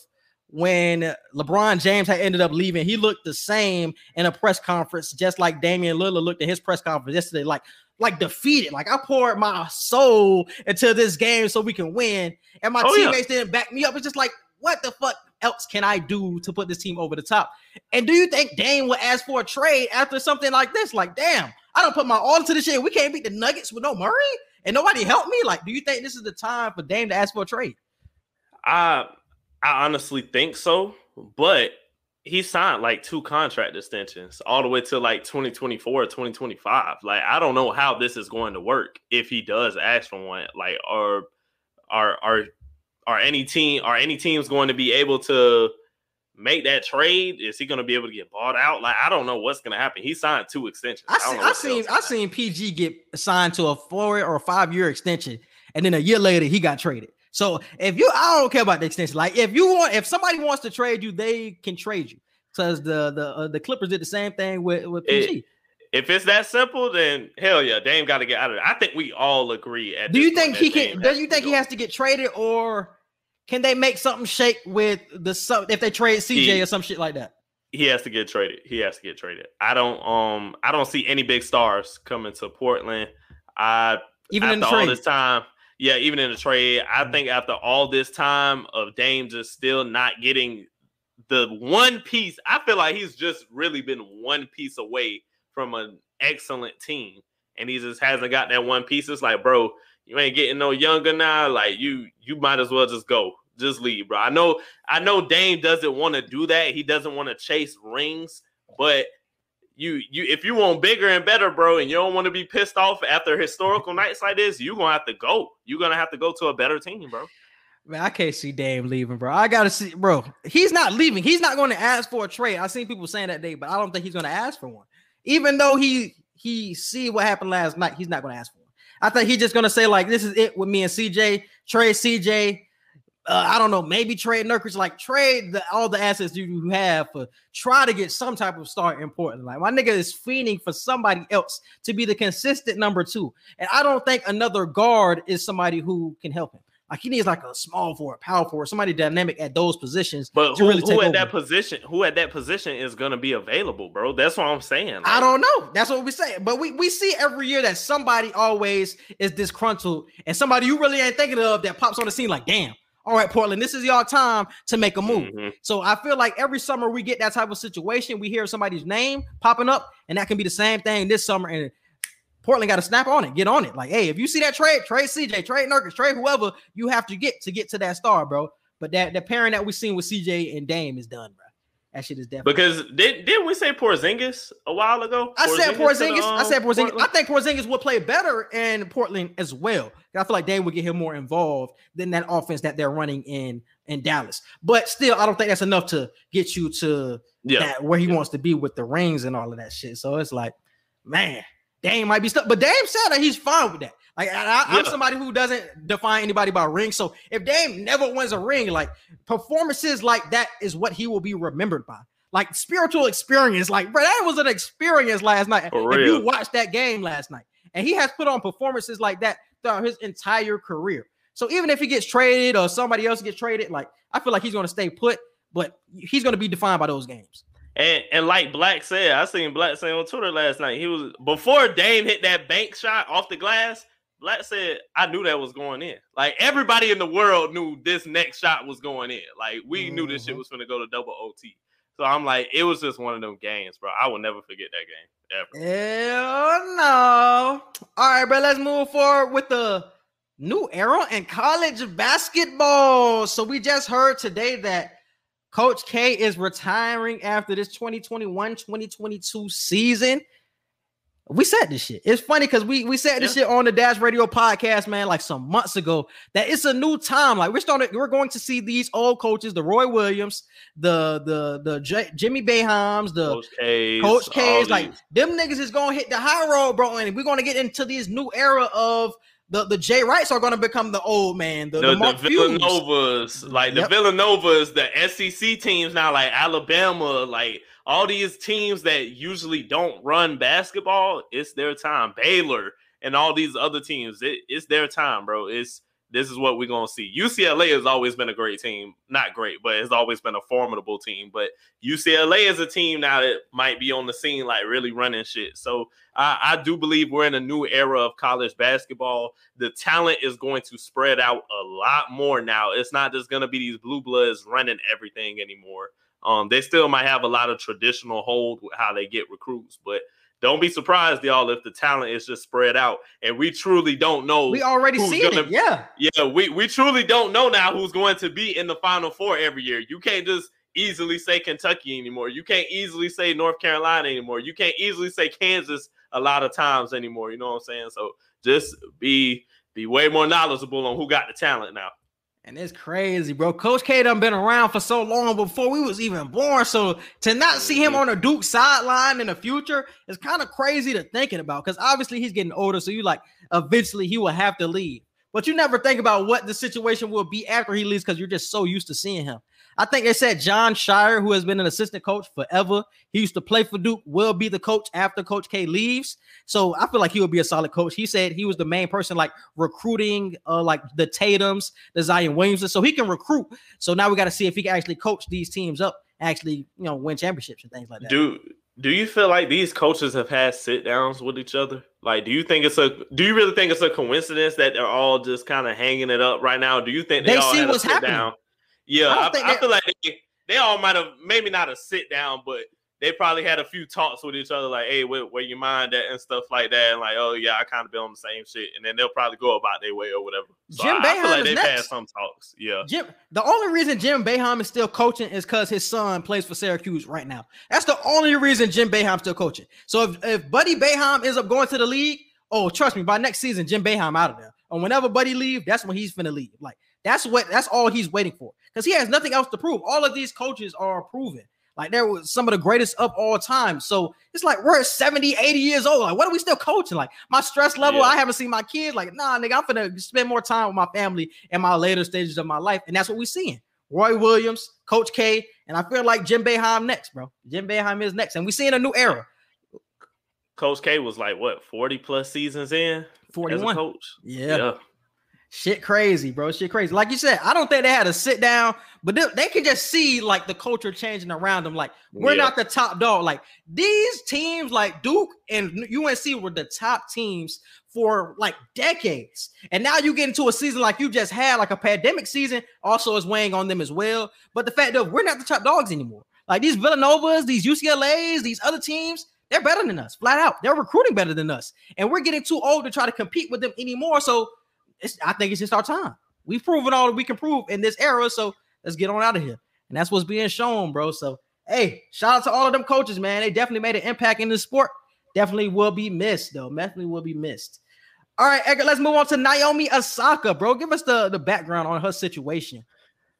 Speaker 5: when LeBron James had ended up leaving, he looked the same in a press conference, just like Damian Lillard looked at his press conference yesterday, like like defeated. Like I poured my soul into this game so we can win, and my
Speaker 1: Oh, yeah.
Speaker 5: teammates didn't back me up. It's just like, what the fuck else can I do to put this team over the top? And do you think Dame would ask for a trade after something like this? Like, damn, I don't put my all into this shit. We can't beat the Nuggets with no Murray, and nobody helped me. Like, do you think this is the time for Dame to ask for a trade?
Speaker 1: I I honestly think so, but he signed like two contract extensions all the way to like 2024 2025 like i don't know how this is going to work if he does ask for one like are are are are any team are any teams going to be able to make that trade is he going to be able to get bought out like i don't know what's going to happen he signed two extensions
Speaker 5: I
Speaker 1: don't
Speaker 5: seen, I seen, I seen PG get signed to a four or five year extension, and then a year later he got traded. So if you, I don't care about the extension. Like if you want, if somebody wants to trade you, they can trade you. Because the the uh, the Clippers did the same thing with with
Speaker 1: It-
Speaker 5: PG.
Speaker 1: if it's that simple, then hell yeah, Dame got to get out of there. I think we all agree. At
Speaker 5: do you think he can? Do you think he has to get traded, or can they make something shake with the sub if they trade CJ
Speaker 1: He-
Speaker 5: or some shit like that?
Speaker 1: he has to get traded. He has to get traded. I don't um I don't see any big stars coming to Portland. I
Speaker 5: Even in the
Speaker 1: all
Speaker 5: trade,
Speaker 1: this time, yeah, even in the trade, I
Speaker 5: Mhm.
Speaker 1: think after all this time of Dame just still not getting the one piece, I feel like he's just really been one piece away from an excellent team, and he just hasn't got that one piece. It's like, bro, you ain't getting no younger now. Like you, you might as well just go, just leave, bro. I know, I know, Dame doesn't want to do that. He doesn't want to chase rings, but you you if you want bigger and better, bro, and you don't want to be pissed off after historical nights like this, you're gonna have to go. You're gonna have to go to a better team, bro.
Speaker 5: Man, I can't see Dame leaving, bro. I gotta see, bro. He's not leaving. He's not going to ask for a trade. I seen people saying that day, but I don't think he's going to ask for one. Even though he he see what happened last night, he's not going to ask for one. I think he's just to say like, "This is it with me and CJ. Trade CJ. Uh, I don't know. Maybe trade Nurkic. Like trade the, all the assets you, have for try to get some type of start in Portland. Like my nigga is fiending for somebody else to be the consistent number two, and I don't think another guard is somebody who can help him. Like he needs like a small forward, power forward, somebody dynamic at those positions.
Speaker 1: But
Speaker 5: to
Speaker 1: who,
Speaker 5: really take
Speaker 1: who at
Speaker 5: over.
Speaker 1: that position? Who at that position is gonna be available, bro? That's what I'm saying.
Speaker 5: I don't know. That's what we say. But we, we see every year that somebody always is disgruntled and somebody you really ain't thinking of that pops on the scene like, damn, all right, Portland, this is your time to make a move.
Speaker 1: Mhm.
Speaker 5: So I feel like every summer we get that type of situation. We hear somebody's name popping up, and that can be the same thing this summer. And Portland got to snap on it, get on it. Like, hey, if you see that trade, trade CJ, trade Nurkic, trade whoever you have to get to get to that star, bro. But that the pairing that we seen with CJ and Dame is done, bro. That shit is definitely.
Speaker 1: Because did didn't we say Porzingis a while ago?
Speaker 5: I said
Speaker 1: to the,
Speaker 5: Porzingis. I
Speaker 1: um,
Speaker 5: said Porzingis. I think Porzingis would play better in Portland as well. I feel like Dame would get him more involved than that offense that they're running in in Dallas. But still, I don't think that's enough to get you to
Speaker 1: yeah.
Speaker 5: that where he wants to be with the rings and all of that shit. So it's like, man, Dame might be stuck. But Dame said that he's fine with that. Like I, I'm
Speaker 1: Yeah.
Speaker 5: somebody who doesn't define anybody by rings. So if Dame never wins a ring, like performances like that is what he will be remembered by. Like spiritual experience, like bro, that was an experience last night. If you watched that game last night, and he has put on performances like that throughout his entire career. So even if he gets traded or somebody else gets traded, like I feel like he's going to stay put, but he's going to be defined by those games.
Speaker 1: And and like Black said, I seen Black say on Twitter last night. He was before Dame hit that bank shot off the glass. Black said, "I knew that was going in. Like everybody in the world knew this next shot was going in. Like we knew this shit
Speaker 5: Mhm.
Speaker 1: was going to go to double OT. So I'm like, it was just one of them games, bro. I will never forget that game ever.
Speaker 5: Hell no. All right, bro. Let's move forward with the new era in college basketball. So we just heard today that Coach K is retiring after this 2021-2022 season. We said this shit. It's funny because we we said this shit on the Dash Radio podcast, man, like some months ago. That it's a new time. Like we're starting, we're going to see these old coaches, the Roy Williams, the the the J- Jimmy Boeheims, the
Speaker 1: Coach K,
Speaker 5: Coach K is like them niggas is gonna hit the high road, bro, and we're gonna get into this new era of the the Jay Wrights are gonna become the old man, the,
Speaker 1: the,
Speaker 5: the,
Speaker 1: the
Speaker 5: Mark.
Speaker 1: Villanovas, like
Speaker 5: Yep.
Speaker 1: the Villanovas, the SEC teams now, like Alabama, like all these teams that usually don't run basketball, it's their time. Baylor and all these other teams, it, it's their time, bro. It's this is what we're gonna see. UCLA has always been a great team, not great, but it's always been a formidable team. But UCLA is a team now that might be on the scene, like really running shit. So I, I do believe we're in a new era of college basketball the talent is going to spread out a lot more now. It's not just going to be these blue bloods running everything anymore. Um, they still might have a lot of traditional hold with how they get recruits, but don't be surprised, y'all, if the talent is just spread out and we truly don't know.
Speaker 5: We already see it, yeah.
Speaker 1: yeah, we, we truly don't know now who's going to be in the final four every year. You can't just easily say Kentucky anymore. You can't easily say North Carolina anymore. You can't easily say Kansas a lot of times anymore. You know what I'm saying? So just be be way more knowledgeable on who got the talent now.
Speaker 5: And it's crazy, bro. Coach K done been around for so long before we was even born. So to not see him on a Duke sideline in the future is kind of crazy to thinking about because obviously he's getting older. So you like eventually he will have to leave. But you never think about what the situation will be after he leaves because you're just so used to seeing him. I think they said Jon Scheyer, who has been an assistant coach forever, he used to play for Duke, will be the coach after Coach K leaves. So I feel like he will be a solid coach. He said he was the main person like recruiting uh like the Tatums, the Zion Williamson. So he can recruit. So now we got to see if he can actually coach these teams up, actually, you know, win championships and things like that.
Speaker 1: Do do you feel like these coaches have had sit downs with each other? Like, do you think it's a do you really think it's a coincidence that they're all just kind of hanging it up right now? Do you think they,
Speaker 5: They
Speaker 1: all
Speaker 5: see what's
Speaker 1: sit
Speaker 5: happening.
Speaker 1: down? Yeah,
Speaker 5: I
Speaker 1: I,
Speaker 5: think
Speaker 1: I feel like they, they all might have maybe not a sit down, but they probably had a few talks with each other, like, "Hey, where, where you mind at?" and stuff like that, and like, "Oh yeah, I kind of been on the same shit," and then they'll probably go about their way or whatever. So
Speaker 5: Jim
Speaker 1: I, I feel like they've had some talks. Yeah,
Speaker 5: Jim, the only reason Jim Boeheim is still coaching is because his son plays for Syracuse right now. That's the only reason Jim Boeheim's still coaching. So if, if Buddy Boeheim ends up going to the league, oh, trust me, by next season, Jim Boeheim out of there. And whenever Buddy leave, that's when he's finna leave. Like that's what that's all he's waiting for because he has nothing else to prove. All of these coaches are proven. Like they're some of the greatest of all time. So it's like we're 70, 80 years old. Like, what are we still coaching? Like my stress level,
Speaker 1: Yeah.
Speaker 5: I haven't seen my kids. Like, nah, nigga, I'm gonna spend more time with my family in my later stages of my life. And that's what we're seeing. Roy Williams, Coach K, and I feel like Jim Boeheim next, bro. Jim Boeheim is next. And we're seeing a new era.
Speaker 1: Coach K was like what forty plus seasons in as a
Speaker 5: 41.
Speaker 1: coach.
Speaker 5: Yeah. Shit crazy, bro. Shit crazy. Like you said, I don't think they had to sit down, but they, they could just see like the culture changing around them. Like, we're
Speaker 1: Yeah.
Speaker 5: not the top dog. Like these teams, like Duke and UNC, were the top teams for like decades. And now you get into a season like you just had, like a pandemic season, also is weighing on them as well. But the fact that we're not the top dogs anymore. Like these Villanovas, these UCLA's, these other teams, they're better than us, flat out. They're recruiting better than us. And we're getting too old to try to compete with them anymore. So I think it's just our time. We've proven all that we can prove in this era. So let's get on out of here. And that's what's being shown, bro. So, hey, shout out to all of them coaches, man. They definitely made an impact in the sport. Definitely will be missed, though. Definitely will be missed. All right, Edgar, let's move on to Naomi Osaka, bro. Give us the, the background on her situation.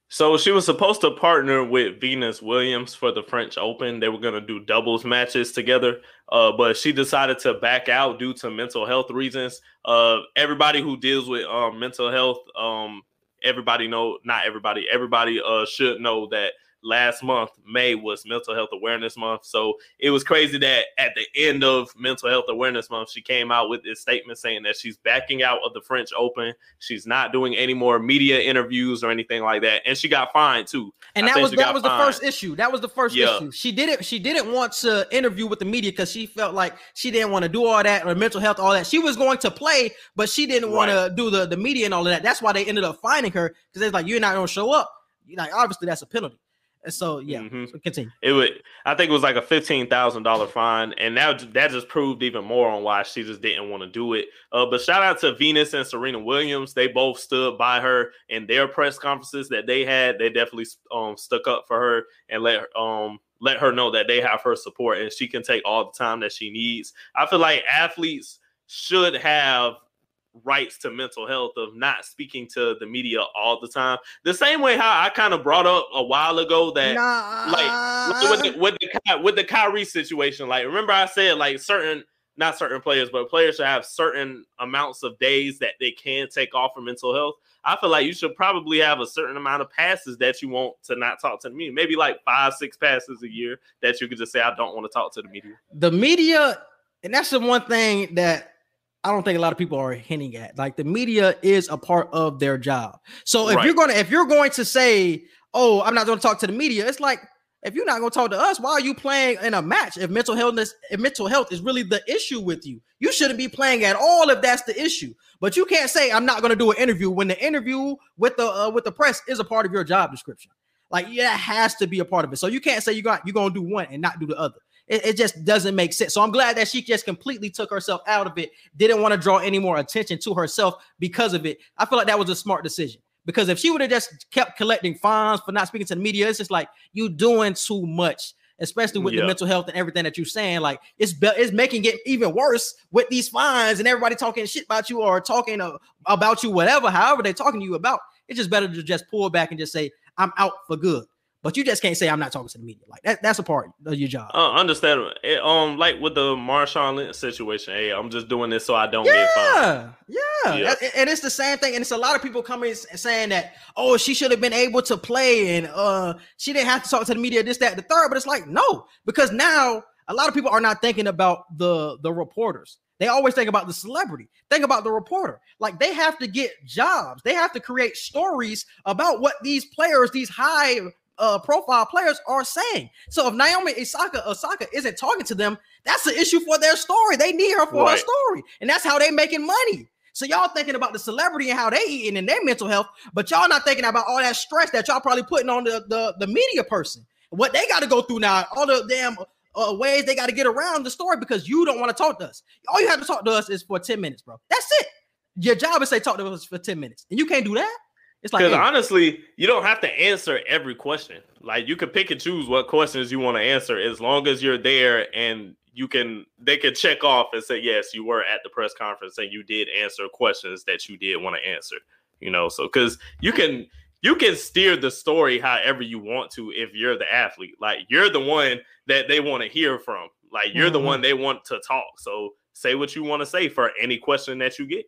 Speaker 1: So she was supposed to partner with Venus Williams for the French Open. They were going to do doubles matches together, uh, but she decided to back out due to mental health reasons. Uh, everybody who deals with um, mental health, um, everybody know, not everybody, everybody uh, should know that last month, May was Mental Health Awareness Month. So it was crazy that at the end of Mental Health Awareness Month, she came out with this statement saying that she's backing out of the French Open. She's not doing any more media interviews or anything like that. And she got fined too.
Speaker 5: And
Speaker 1: I
Speaker 5: that was that was the first issue. That was the first
Speaker 1: Yeah.
Speaker 5: issue. She didn't she didn't want to interview with the media because she felt like she didn't want to do all that or mental health, all that. She was going to play, but she didn't want to do the, the media and all of that. That's why they ended up finding her because they're like, you're not gonna show up. You're like, obviously that's a penalty. And so yeah,
Speaker 1: Mhm.
Speaker 5: so continue.
Speaker 1: It would, I think it was like a fifteen thousand dollar fine, and now that just proved even more on why she just didn't want to do it. Uh, but shout out to Venus and Serena Williams; they both stood by her in their press conferences that they had. They definitely um stuck up for her and let um let her know that they have her support and she can take all the time that she needs. I feel like athletes should have rights to mental health of not speaking to the media all the time. The same way how I kind of brought up a while ago that like with the, with the with the Kyrie situation, like remember I said like certain not certain players, but players should have certain amounts of days that they can take off for mental health. I feel like you should probably have a certain amount of passes that you want to not talk to the media. Maybe like five, six passes a year that you could just say I don't want to talk to the media.
Speaker 5: the media, and that's the one thing that I don't think a lot of people are hinting at. Like the media is a part of their job. So if
Speaker 1: Right.
Speaker 5: you're gonna if you're going to say, "Oh, I'm not going to talk to the media," it's like if you're not going to talk to us, why are you playing in a match? If mental health if mental health is really the issue with you, you shouldn't be playing at all if that's the issue. But you can't say I'm not going to do an interview when the interview with the uh, with the press is a part of your job description. Like yeah, it has to be a part of it. So you can't say you got you're gonna do one and not do the other. It, it just doesn't make sense. So I'm glad that she just completely took herself out of it. Didn't want to draw any more attention to herself because of it. I feel like that was a smart decision. Because if she would have just kept collecting fines for not speaking to the media, it's just like you doing too much, especially with the mental health and everything that you're saying. Like it's be- it's making it even worse with these fines and everybody talking shit about you or talking uh, about you, whatever, however they're talking to you about. It's just better to just pull back and just say, I'm out for good. But you just can't say I'm not talking to the media. Like that, that's a part of your job.
Speaker 1: Uh, understandable. It, um, like with the Marshawn Lynch situation, hey, I'm just doing this so I don't get fined.
Speaker 5: Yeah, yeah,
Speaker 1: Yeah.
Speaker 5: That- and it's the same thing. And it's a lot of people coming saying that, oh, she should have been able to play, and uh, she didn't have to talk to the media, this, that, the third. But it's like, no, because now a lot of people are not thinking about the the reporters. They always think about the celebrity. Think about the reporter. Like they have to get jobs. They have to create stories about what these players, these high uh, profile players, are saying. So if Naomi Osaka Osaka isn't talking to them, that's an issue for their story. They need her for her story, and that's how they making money. So y'all thinking about the celebrity and how they eating and their mental health, but y'all not thinking about all that stress that y'all probably putting on the the, the media person. What they got to go through now, all the damn uh, ways they got to get around the story because you don't want to talk to us. All you have to talk to us is for 10 minutes, bro. That's it. Your job is say talk to us for 10 minutes. And you can't do that. It's like
Speaker 1: Because
Speaker 5: hey,
Speaker 1: honestly, you don't have to answer every question. Like you can pick and choose what questions you want to answer as long as you're there and you can they can check off and say, yes, you were at the press conference and you did answer questions that you did want to answer. You know, so because you can you can steer the story however you want to if you're the athlete. Like you're the one that they want to hear from. Like you're the
Speaker 5: Mhm.
Speaker 1: one they want to talk. So say what you want to say for any question that you get.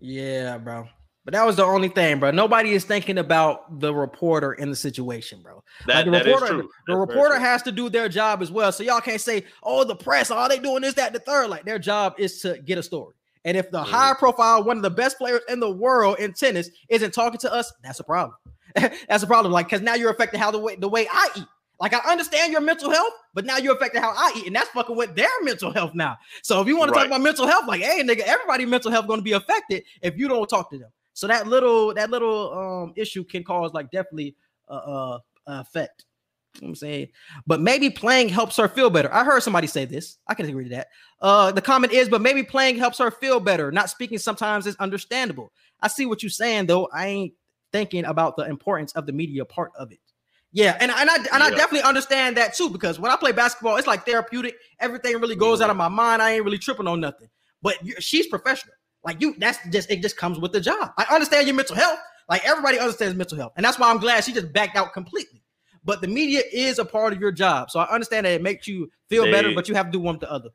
Speaker 5: yeah, bro. But that was the only thing, bro. Nobody is thinking about the reporter in the situation, bro.
Speaker 1: That,
Speaker 5: Like, the
Speaker 1: that is
Speaker 5: reporter,
Speaker 1: true.
Speaker 5: the
Speaker 1: That's
Speaker 5: reporter has to do their job as well. So y'all can't say, "Oh, the press, all they doing is that the third. Like their job is to get a story, And if the
Speaker 1: Mhm.
Speaker 5: high profile, one of the best players in the world in tennis isn't talking to us, that's a problem. that's a problem. Like, because now you're affecting how the way the way I eat. Like, I understand your mental health, but now you're affecting how I eat, and that's fucking with their mental health now. So if you want to talk about mental health, like, hey, nigga, everybody mental health going to be affected if you don't talk to them. So that little that little um issue can cause like definitely uh, uh effect. You know I'm saying, but maybe playing helps her feel better. I heard somebody say this. I can agree to that. Uh, the comment is, but maybe playing helps her feel better. Not speaking sometimes is understandable. I see what you're saying, though. I ain't thinking about the importance of the media part of it. Yeah, and, and I and I definitely understand that too because when I play basketball, it's like therapeutic. Everything really goes out of my mind. I ain't really tripping on nothing. But she's professional. Like you, that's just it. Just comes with the job. I understand your mental health. Like everybody understands mental health, and that's why I'm glad she just backed out completely. But the media is a part of your job, so I understand that it makes you feel better, but you have to do one with the other.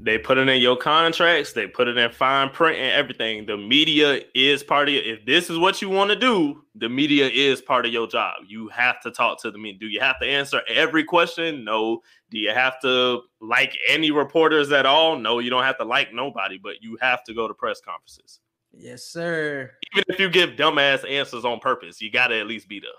Speaker 1: They put it in your contracts. They put it in fine print and everything. The media is part of it. If this is what you want to do, the media is part of your job. You have to talk to the media. Do you have to answer every question? No. Do you have to like any reporters at all? No, you don't have to like nobody, but you have to go to press conferences.
Speaker 5: Yes, sir.
Speaker 1: Even if you give dumbass answers on purpose, you got to at least be there.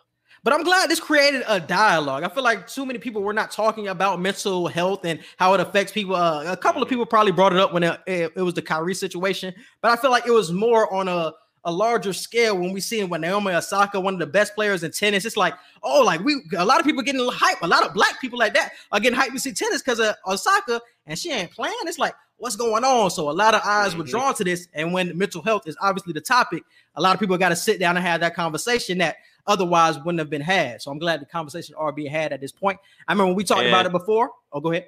Speaker 5: But I'm glad this created a dialogue. I feel like too many people were not talking about mental health and how it affects people. Uh, a couple of people probably brought it up when it, it, it was the Kyrie situation, but I feel like it was more on a, a larger scale when we see when Naomi Osaka, one of the best players in tennis. It's like, oh, like we a lot of people getting hype. A lot of black people like that are getting hype to see tennis because of Osaka, and she ain't playing. It's like, what's going on? So a lot of eyes were
Speaker 1: Mhm.
Speaker 5: drawn to this, and when mental health is obviously the topic, a lot of people got to sit down and have that conversation that otherwise wouldn't have been had. So I'm glad the conversation are being had at this point. I remember when we talked about it before. Oh, go ahead.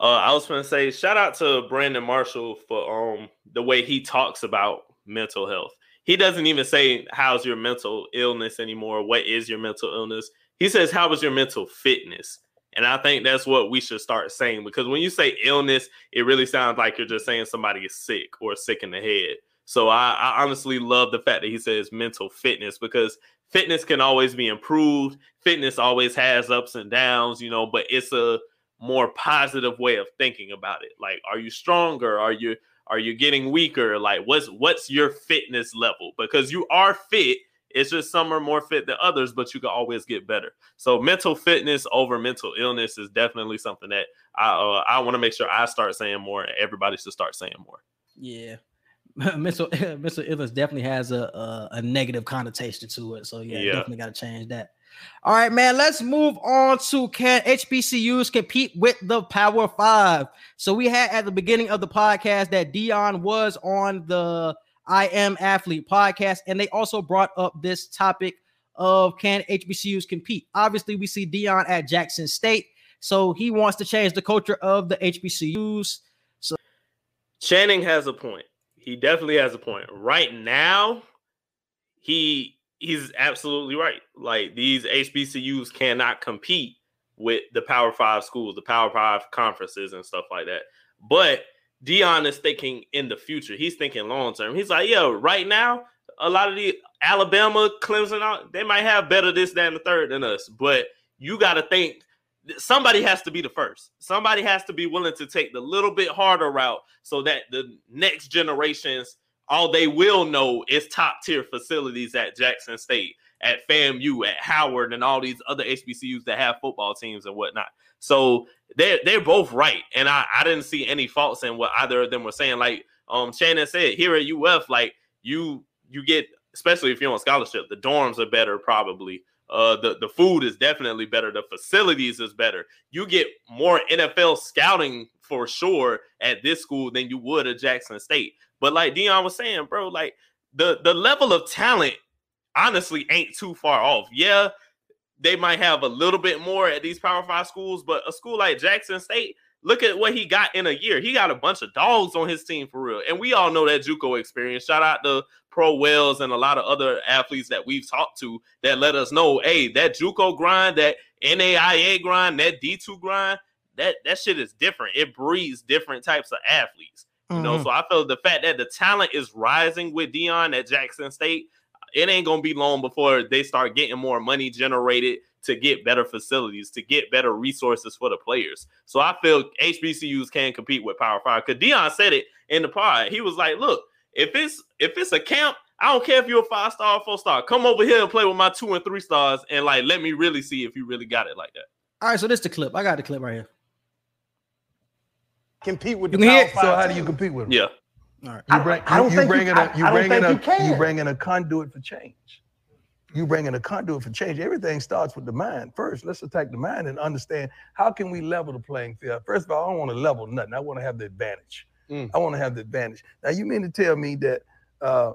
Speaker 1: Uh, I was going to say shout out to Brandon Marshall for um the way he talks about mental health. He doesn't even say how's your mental illness anymore. What is your mental illness? He says how was your mental fitness. And I think that's what we should start saying because when you say illness, it really sounds like you're just saying somebody is sick or sick in the head. So I, I honestly love the fact that he says mental fitness because fitness can always be improved. Fitness always has ups and downs, you know, but it's a more positive way of thinking about it. Like, are you stronger? Are you are you getting weaker? Like, what's what's your fitness level? Because you are fit. It's just some are more fit than others, but you can always get better. So mental fitness over mental illness is definitely something that I uh, I want to make sure I start saying more, and everybody should start saying more.
Speaker 5: Yeah. Mental mental illness definitely has a, a a negative connotation to it. So yeah,
Speaker 1: Yeah.
Speaker 5: definitely got to change that. All right, man. Let's move on to can HBCUs compete with the Power Five? So we had at the beginning of the podcast that Deion was on the I Am Athlete podcast, and they also brought up this topic of can HBCUs compete? Obviously, we see Deion at Jackson State, so he wants to change the culture of the HBCUs.
Speaker 1: So Channing has a point. He definitely has a point. Right now, he he's absolutely right. Like these HBCUs cannot compete with the Power Five schools, the Power Five conferences, and stuff like that. But Deion is thinking in the future. He's thinking long term. He's like, yo, right now, a lot of the Alabama, Clemson, they might have better this, that, and the third than us. But you got to think somebody has to be the first. Somebody has to be willing to take the little bit harder route so that the next generations, all they will know is top tier facilities at Jackson State, at FAMU, at Howard, and all these other HBCUs that have football teams and whatnot. So they're they're both right, and I I didn't see any faults in what either of them were saying. Like um Channing said, here at UF, like you you get especially if you're on scholarship, the dorms are better probably. Uh, the the food is definitely better. The facilities is better. You get more NFL scouting for sure at this school than you would at Jackson State. But like Deion was saying, bro, like the the level of talent honestly ain't too far off. Yeah, they might have a little bit more at these Power Five schools, but a school like Jackson State, look at what he got in a year. He got a bunch of dogs on his team for real, and we all know that JUCO experience. Shout out to Pro Wells and a lot of other athletes that we've talked to that let us know, hey, that JUCO grind, that NAIA grind, that D2 grind, that that shit is different. It breeds different types of athletes. You know,
Speaker 5: Mhm.
Speaker 1: so I feel the fact that the talent is rising with Deion at Jackson State, it ain't gonna be long before they start getting more money generated. To get better facilities, to get better resources for the players. So I feel HBCUs can compete with Power Five. Because Deion said it in the pod. He was like, "Look, if it's if it's a camp, I don't care if you're a five star or four star. Come over here and play with my two and three stars, and like let me really see if you really got it like that."
Speaker 5: All right, so this is the clip. I got the clip right here.
Speaker 6: compete with
Speaker 5: You
Speaker 6: the Power. Five
Speaker 2: So how do you
Speaker 6: teams.
Speaker 2: compete with them?
Speaker 1: Yeah,
Speaker 5: All right.
Speaker 2: You bring,
Speaker 6: I don't
Speaker 2: you,
Speaker 6: think
Speaker 2: bringing
Speaker 6: you-
Speaker 2: a,
Speaker 6: I-
Speaker 2: you
Speaker 6: I don't
Speaker 2: bringing
Speaker 6: think
Speaker 2: a,
Speaker 6: you can.
Speaker 2: you bringing a conduit for change. You bringing a conduit for change. Everything starts with the mind first. Let's attack the mind and understand how can we level the playing field. First of all, I don't want to level nothing. I want to have the advantage.
Speaker 6: Mm.
Speaker 2: I want to have the advantage. Now, you mean to tell me that uh,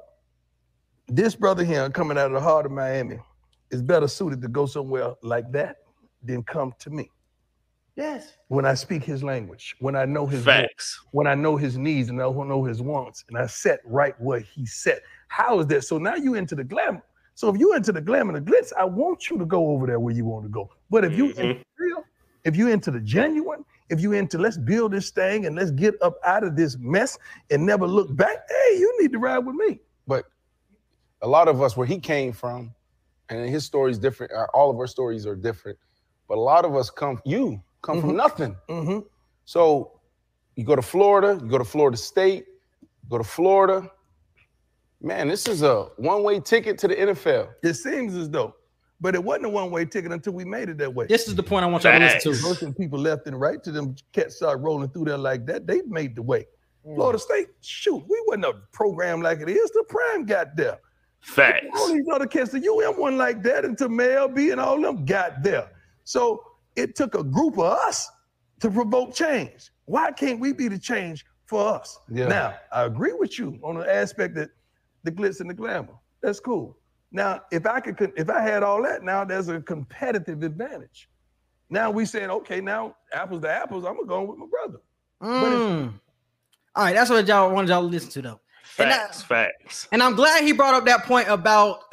Speaker 2: this brother here coming out of the heart of Miami is better suited to go somewhere like that than come to me
Speaker 6: Yes.
Speaker 2: when I speak his language, when I know his voice
Speaker 1: facts.
Speaker 2: when I know his needs and I know his wants, and I set right what he set. How is that? So now you into the glamour. So if you into the glam and the glitz, I want you to go over there where you want to go. But if you into real, if you into the genuine, if you into let's build this thing and let's get up out of this mess and never look back, hey, you need to ride with me.
Speaker 6: But a lot of us, where he came from, and his story is different. uh, All of our stories are different. But a lot of us come, you come from nothing.
Speaker 2: Mm-hmm.
Speaker 6: So you go to Florida, you go to Florida State, go to Florida. Man, this is a one-way ticket to the NFL.
Speaker 2: It seems as though, but it wasn't a one-way ticket until we made it that way.
Speaker 5: This is the point I want y'all to listen to.
Speaker 2: Motion people left and right to them cats start rolling through there like that. They made the way.
Speaker 6: Mm.
Speaker 2: Florida State, shoot, we wasn't a program like it is. The prime got there.
Speaker 1: Facts.
Speaker 2: All these other cats, the UM one like that until Mel B and all them got there. So it took a group of us to provoke change. Why can't we be the change for us?
Speaker 6: Yeah.
Speaker 2: Now, I agree with you on the aspect that the glitz and the glamour. That's cool. Now, if I could, if I had all that, now there's a competitive advantage. Now we saying, okay, now apples to apples, I'm gonna go with my brother.
Speaker 5: Mm. All right, that's what y'all wanted y'all to listen to though. And that-
Speaker 1: Facts. Facts.
Speaker 5: And I'm glad he brought up that point about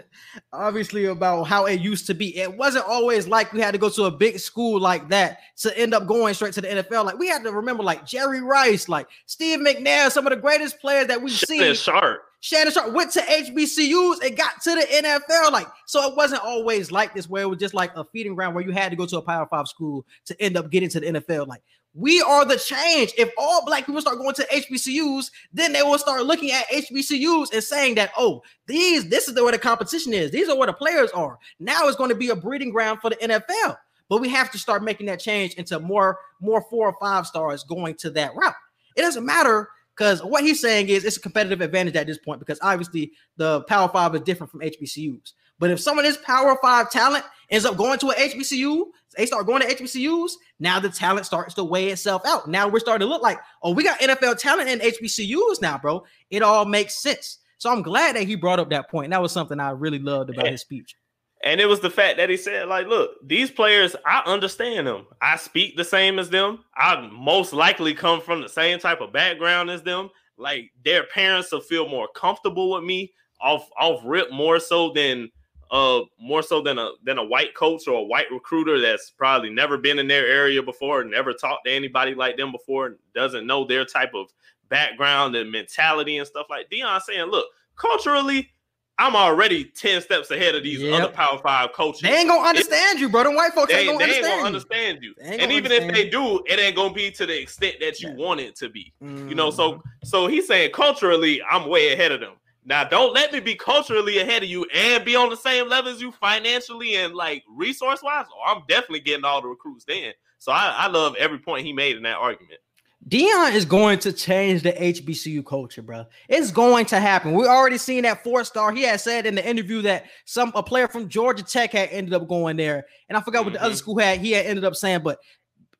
Speaker 5: obviously about how it used to be. It wasn't always like we had to go to a big school like that to end up going straight to the NFL. Like we had to remember like Jerry Rice, like Steve McNair, some of the greatest players that we've seen.
Speaker 1: Sharpe.
Speaker 5: Shannon Sharpe went to HBCUs and got to the NFL. Like, so it wasn't always like this, where it was just like a feeding ground where you had to go to a Power Five school to end up getting to the NFL. Like, we are the change. If all black people start going to HBCUs, then they will start looking at HBCUs and saying that, oh, these, this is the where the competition is. These are where the players are. Now it's going to be a breeding ground for the NFL. But we have to start making that change into more, more four or five stars going to that route. It doesn't matter because what he's saying is it's a competitive advantage at this point because obviously the Power Five is different from HBCUs. But if some of this Power Five talent ends up going to an HBCU, they start going to HBCUs. Now the talent starts to weigh itself out. Now we're starting to look like, oh, we got NFL talent in HBCUs now, bro. It all makes sense. So I'm glad that he brought up that point. That was something I really loved about his speech.
Speaker 1: And it was the fact that he said, like, look, these players, I understand them. I speak the same as them. I most likely come from the same type of background as them. Like their parents will feel more comfortable with me off off rip more so than uh more so than a than a white coach or a white recruiter that's probably never been in their area before, never talked to anybody like them before, doesn't know their type of background and mentality and stuff like Deion saying, look, culturally, I'm already 10 steps ahead of these
Speaker 5: Yep.
Speaker 1: other Power Five coaches.
Speaker 5: They ain't gonna understand you, bro. Them white folks
Speaker 1: They,
Speaker 5: ain't gonna
Speaker 1: they ain't
Speaker 5: understand.
Speaker 1: gonna
Speaker 5: you.
Speaker 1: understand you.
Speaker 5: Ain't
Speaker 1: And even if they do, it ain't gonna be to the extent that you
Speaker 5: Yeah.
Speaker 1: want it to be. You
Speaker 5: Mm.
Speaker 1: know, so so he's saying culturally, I'm way ahead of them. Now, don't let me be culturally ahead of you and be on the same level as you financially and like resource wise. Or I'm definitely getting all the recruits then. So I, I love every point he made in that argument.
Speaker 5: Deion is going to change the HBCU culture, bro. It's going to happen. We already seen that four star. He had said in the interview that some a player from Georgia Tech had ended up going there, and I forgot what the other
Speaker 1: Mhm.
Speaker 5: school had. He had ended up saying, but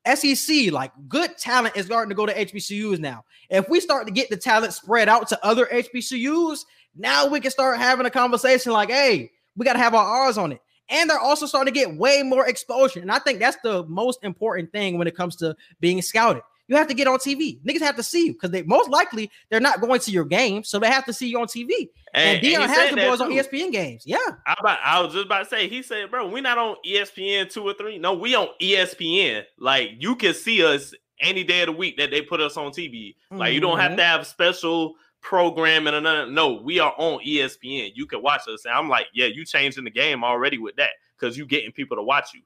Speaker 5: SEC, like good talent, is starting to go to HBCUs now. If we start to get the talent spread out to other HBCUs, now we can start having a conversation like, hey, we got to have our R's on it. And they're also starting to get way more exposure. And I think that's the most important thing when it comes to being scouted. You have to get on TV. Niggas have to see you because they most likely they're not going to your game, so they have to see you on TV. And,
Speaker 1: And,
Speaker 5: Deion
Speaker 1: and
Speaker 5: has the boys on E. ESPN games. Yeah.
Speaker 1: I, about, I was just about to say, he said, bro, we not on ESPN two or three. No, we on ESPN. Like you can see us any day of the week that they put us on TV. Like you don't have to mm-hmm. have special programming and none. No, we are on ESPN. You can watch us. And I'm like, yeah, you changing the game already with that. because you getting people to watch you.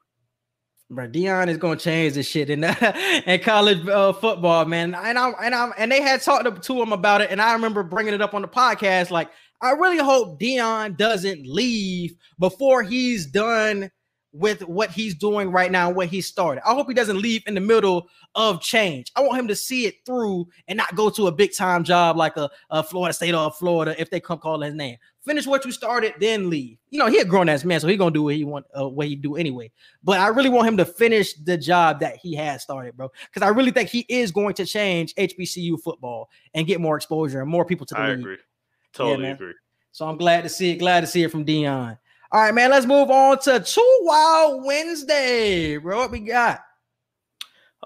Speaker 5: Bro, Deion is gonna change this shit in in college uh, football, man. And I and I and they had talked to, him about it, and I remember bringing it up on the podcast. Like, I really hope Deion doesn't leave before he's done with what he's doing right now, and what he started. I hope he doesn't leave in the middle of change. I want him to see it through and not go to a big time job like a, a Florida State or Florida if they come call his name. Finish what you started, then leave. You know, he a grown ass man, so he gonna do what he want, uh, what he do anyway. But I really want him to finish the job that he has started, bro, because I really think he is going to change HBCU football and get more exposure and more people to the
Speaker 1: I
Speaker 5: league.
Speaker 1: agree. Totally
Speaker 5: man.
Speaker 1: agree.
Speaker 5: So I'm glad to see it. Glad to see it from Deion. All right, man. Let's move on to Two Wild Wednesday, bro. What we got?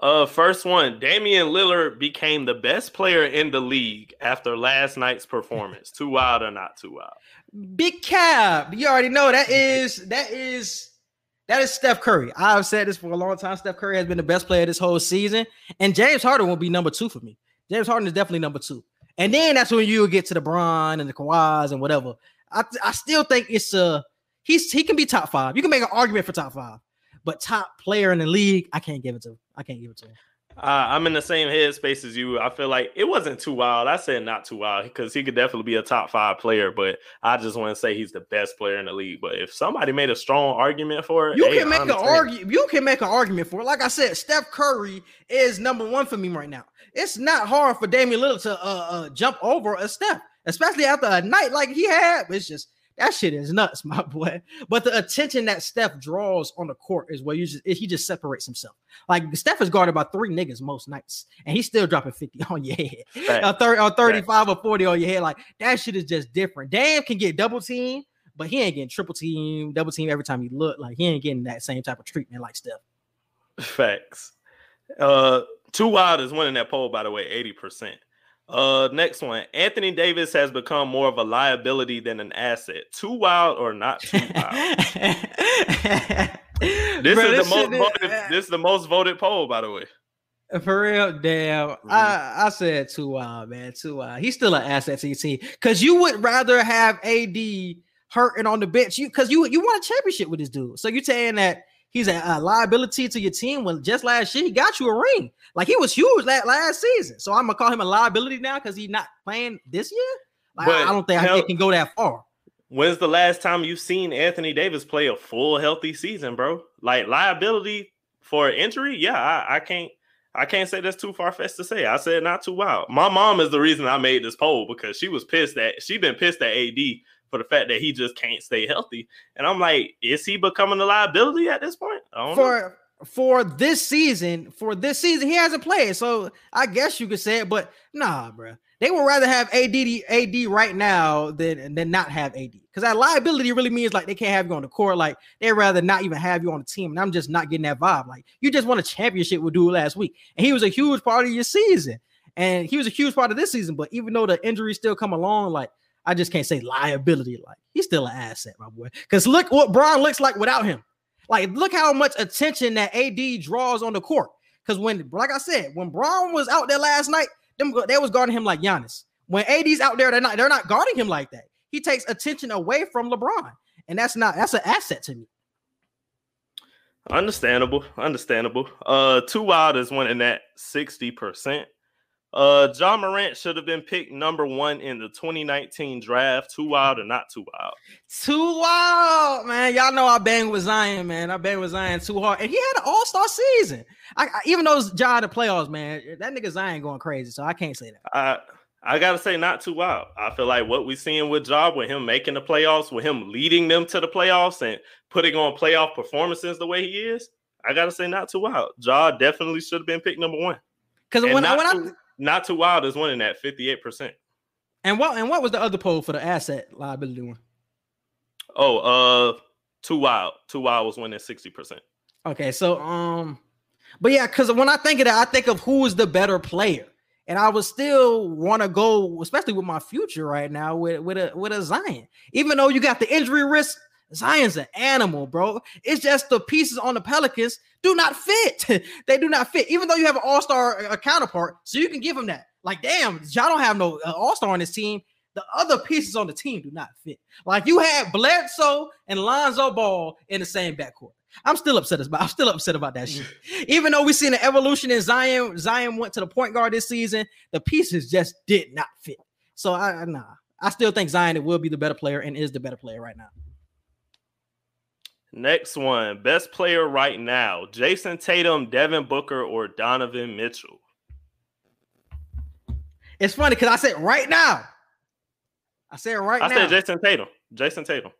Speaker 1: Uh, first one, Damian Lillard became the best player in the league after last night's performance. too wild or not too wild?
Speaker 5: Big Cap. You already know that is that is that is Steph Curry. I've said this for a long time. Steph Curry has been the best player this whole season, and James Harden will be number two for me. James Harden is definitely number two, and then that's when you get to the Bron and the Kawhis and whatever. I, I still think it's a he's he can be top five. You can make an argument for top five, but top player in the league, I can't give it to. Him. I can't give it to him.
Speaker 1: Uh, I'm in the same headspace as you. I feel like it wasn't too wild. I said not too wild because he could definitely be a top five player, but I just want to say he's the best player in the league. But if somebody made a strong argument for it,
Speaker 5: You
Speaker 1: hey,
Speaker 5: can make
Speaker 1: I
Speaker 5: an argument. You can make an argument for it. Like I said, Steph Curry is number one for me right now. It's not hard for Damian Lillard to uh, uh, jump over a Steph, especially after a night like he had. It's just that shit is nuts, my boy. But the attention that Steph draws on the court is where you just he just separates himself. Like Steph is guarded by three niggas most nights, and he's still dropping 50 on your head.
Speaker 1: Fact.
Speaker 5: A 30 or 35 or 40 on your head. Like that shit is just different. Dame can get double team, but he ain't getting triple team, double team every time he look. Like he ain't getting that same type of treatment like Steph.
Speaker 1: Facts. Uh, Too Wild is winning that poll, by the way, 80%. Uh, next one. Anthony Davis has become more of a liability than an asset. Too wild or not too wild? This
Speaker 5: Bro,
Speaker 1: is the most
Speaker 5: is-
Speaker 1: voted. This is the most voted poll, by the way.
Speaker 5: For real, damn.
Speaker 1: Mm-hmm.
Speaker 5: I, I said too wild, man. Too wild. He's still an asset to your team. Cause you would rather have AD hurting on the bench. You cause you you want a championship with this dude. So you're saying that he's a, a liability to your team when just last year he got you a ring. Like he was huge that last season. So I'm gonna call him a liability now because he's not playing this year. Like, I- I don't think
Speaker 1: hell-
Speaker 5: it can go that far.
Speaker 1: When's the last time you've seen Anthony Davis play a full healthy season, bro? Like liability for injury? Yeah, I, I can't. I can't say that's too far fetched to say. I said not too wild. My mom is the reason I made this poll because she was pissed that she been pissed at AD for the fact that he just can't stay healthy. And I'm like, is he becoming a liability at this point? I don't know.
Speaker 5: for for this season, for this season, he hasn't played. So I guess you could say it, but nah, bro. They would rather have AD AD right now than than not have AD. Because that liability really means like they can't have you on the court. Like they'd rather not even have you on the team. And I'm just not getting that vibe. Like you just won a championship with dude last week, and he was a huge part of your season, and he was a huge part of this season. But even though the injuries still come along, like I just can't say liability. Like he's still an asset, my boy. Because look what Bron looks like without him. Like, look how much attention that AD draws on the court. Because when, like I said, when Bron was out there last night, them they was guarding him like Giannis. When AD's out there, they're not they're not guarding him like that. He takes attention away from LeBron, and that's not that's an asset to me.
Speaker 1: Understandable, understandable. Uh, Too Wild is winning that 60%. Uh, Ja Morant should have been picked number one in the 2019 draft. Too wild or not too wild?
Speaker 5: Too wild, man. Y'all know I bang with Zion, man. I bang with Zion too hard, and he had an All Star season. I, I even though it's John the playoffs, man, that nigga Zion going crazy, so I can't say that.
Speaker 1: I I gotta say, not too wild. I feel like what we seeing with Ja, with him making the playoffs, with him leading them to the playoffs and putting on playoff performances the way he is, I gotta say, not too wild. Ja definitely should have been picked number one.
Speaker 5: Because
Speaker 1: And
Speaker 5: when I when I
Speaker 1: not too wild is winning at 58%.
Speaker 5: and what and what was the other poll for the asset liability one?
Speaker 1: Oh, uh, too wild. Too wild was winning 60%.
Speaker 5: Okay, so um, but yeah, because when I think of that, I think of who is the better player, and I would still want to go, especially with my future right now, with with a with a Zion. Even though you got the injury risk, Zion's an animal, bro. It's just the pieces on the Pelicans do not fit. they do not fit, even though you have an All Star counterpart, so you can give him that. Like, damn, y'all don't have no uh, All Star on this team. the other pieces on the team do not fit. Like you had Bledsoe and Lonzo Ball in the same backcourt. I'm still upset about. I'm still upset about that shit. Even though we've seen an evolution in Zion, Zion went to the point guard this season. The pieces just did not fit. So I nah. I still think Zion will be the better player and is the better player right now.
Speaker 1: Next one, best player right now: Jayson Tatum, Devin Booker, or Donovan Mitchell.
Speaker 5: It's funny because I said right now. I said right
Speaker 1: I
Speaker 5: now.
Speaker 1: I said Jayson Tatum. Jayson Tatum.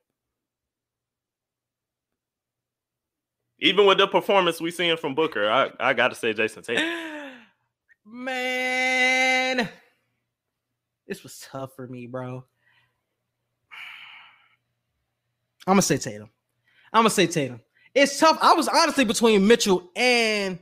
Speaker 1: Even with the performance we seeing from Booker, I, I got to say Jayson Tatum.
Speaker 5: Man, this was tough for me, bro. I'm gonna say Tatum. I'm gonna say Tatum. It's tough. I was honestly between Mitchell and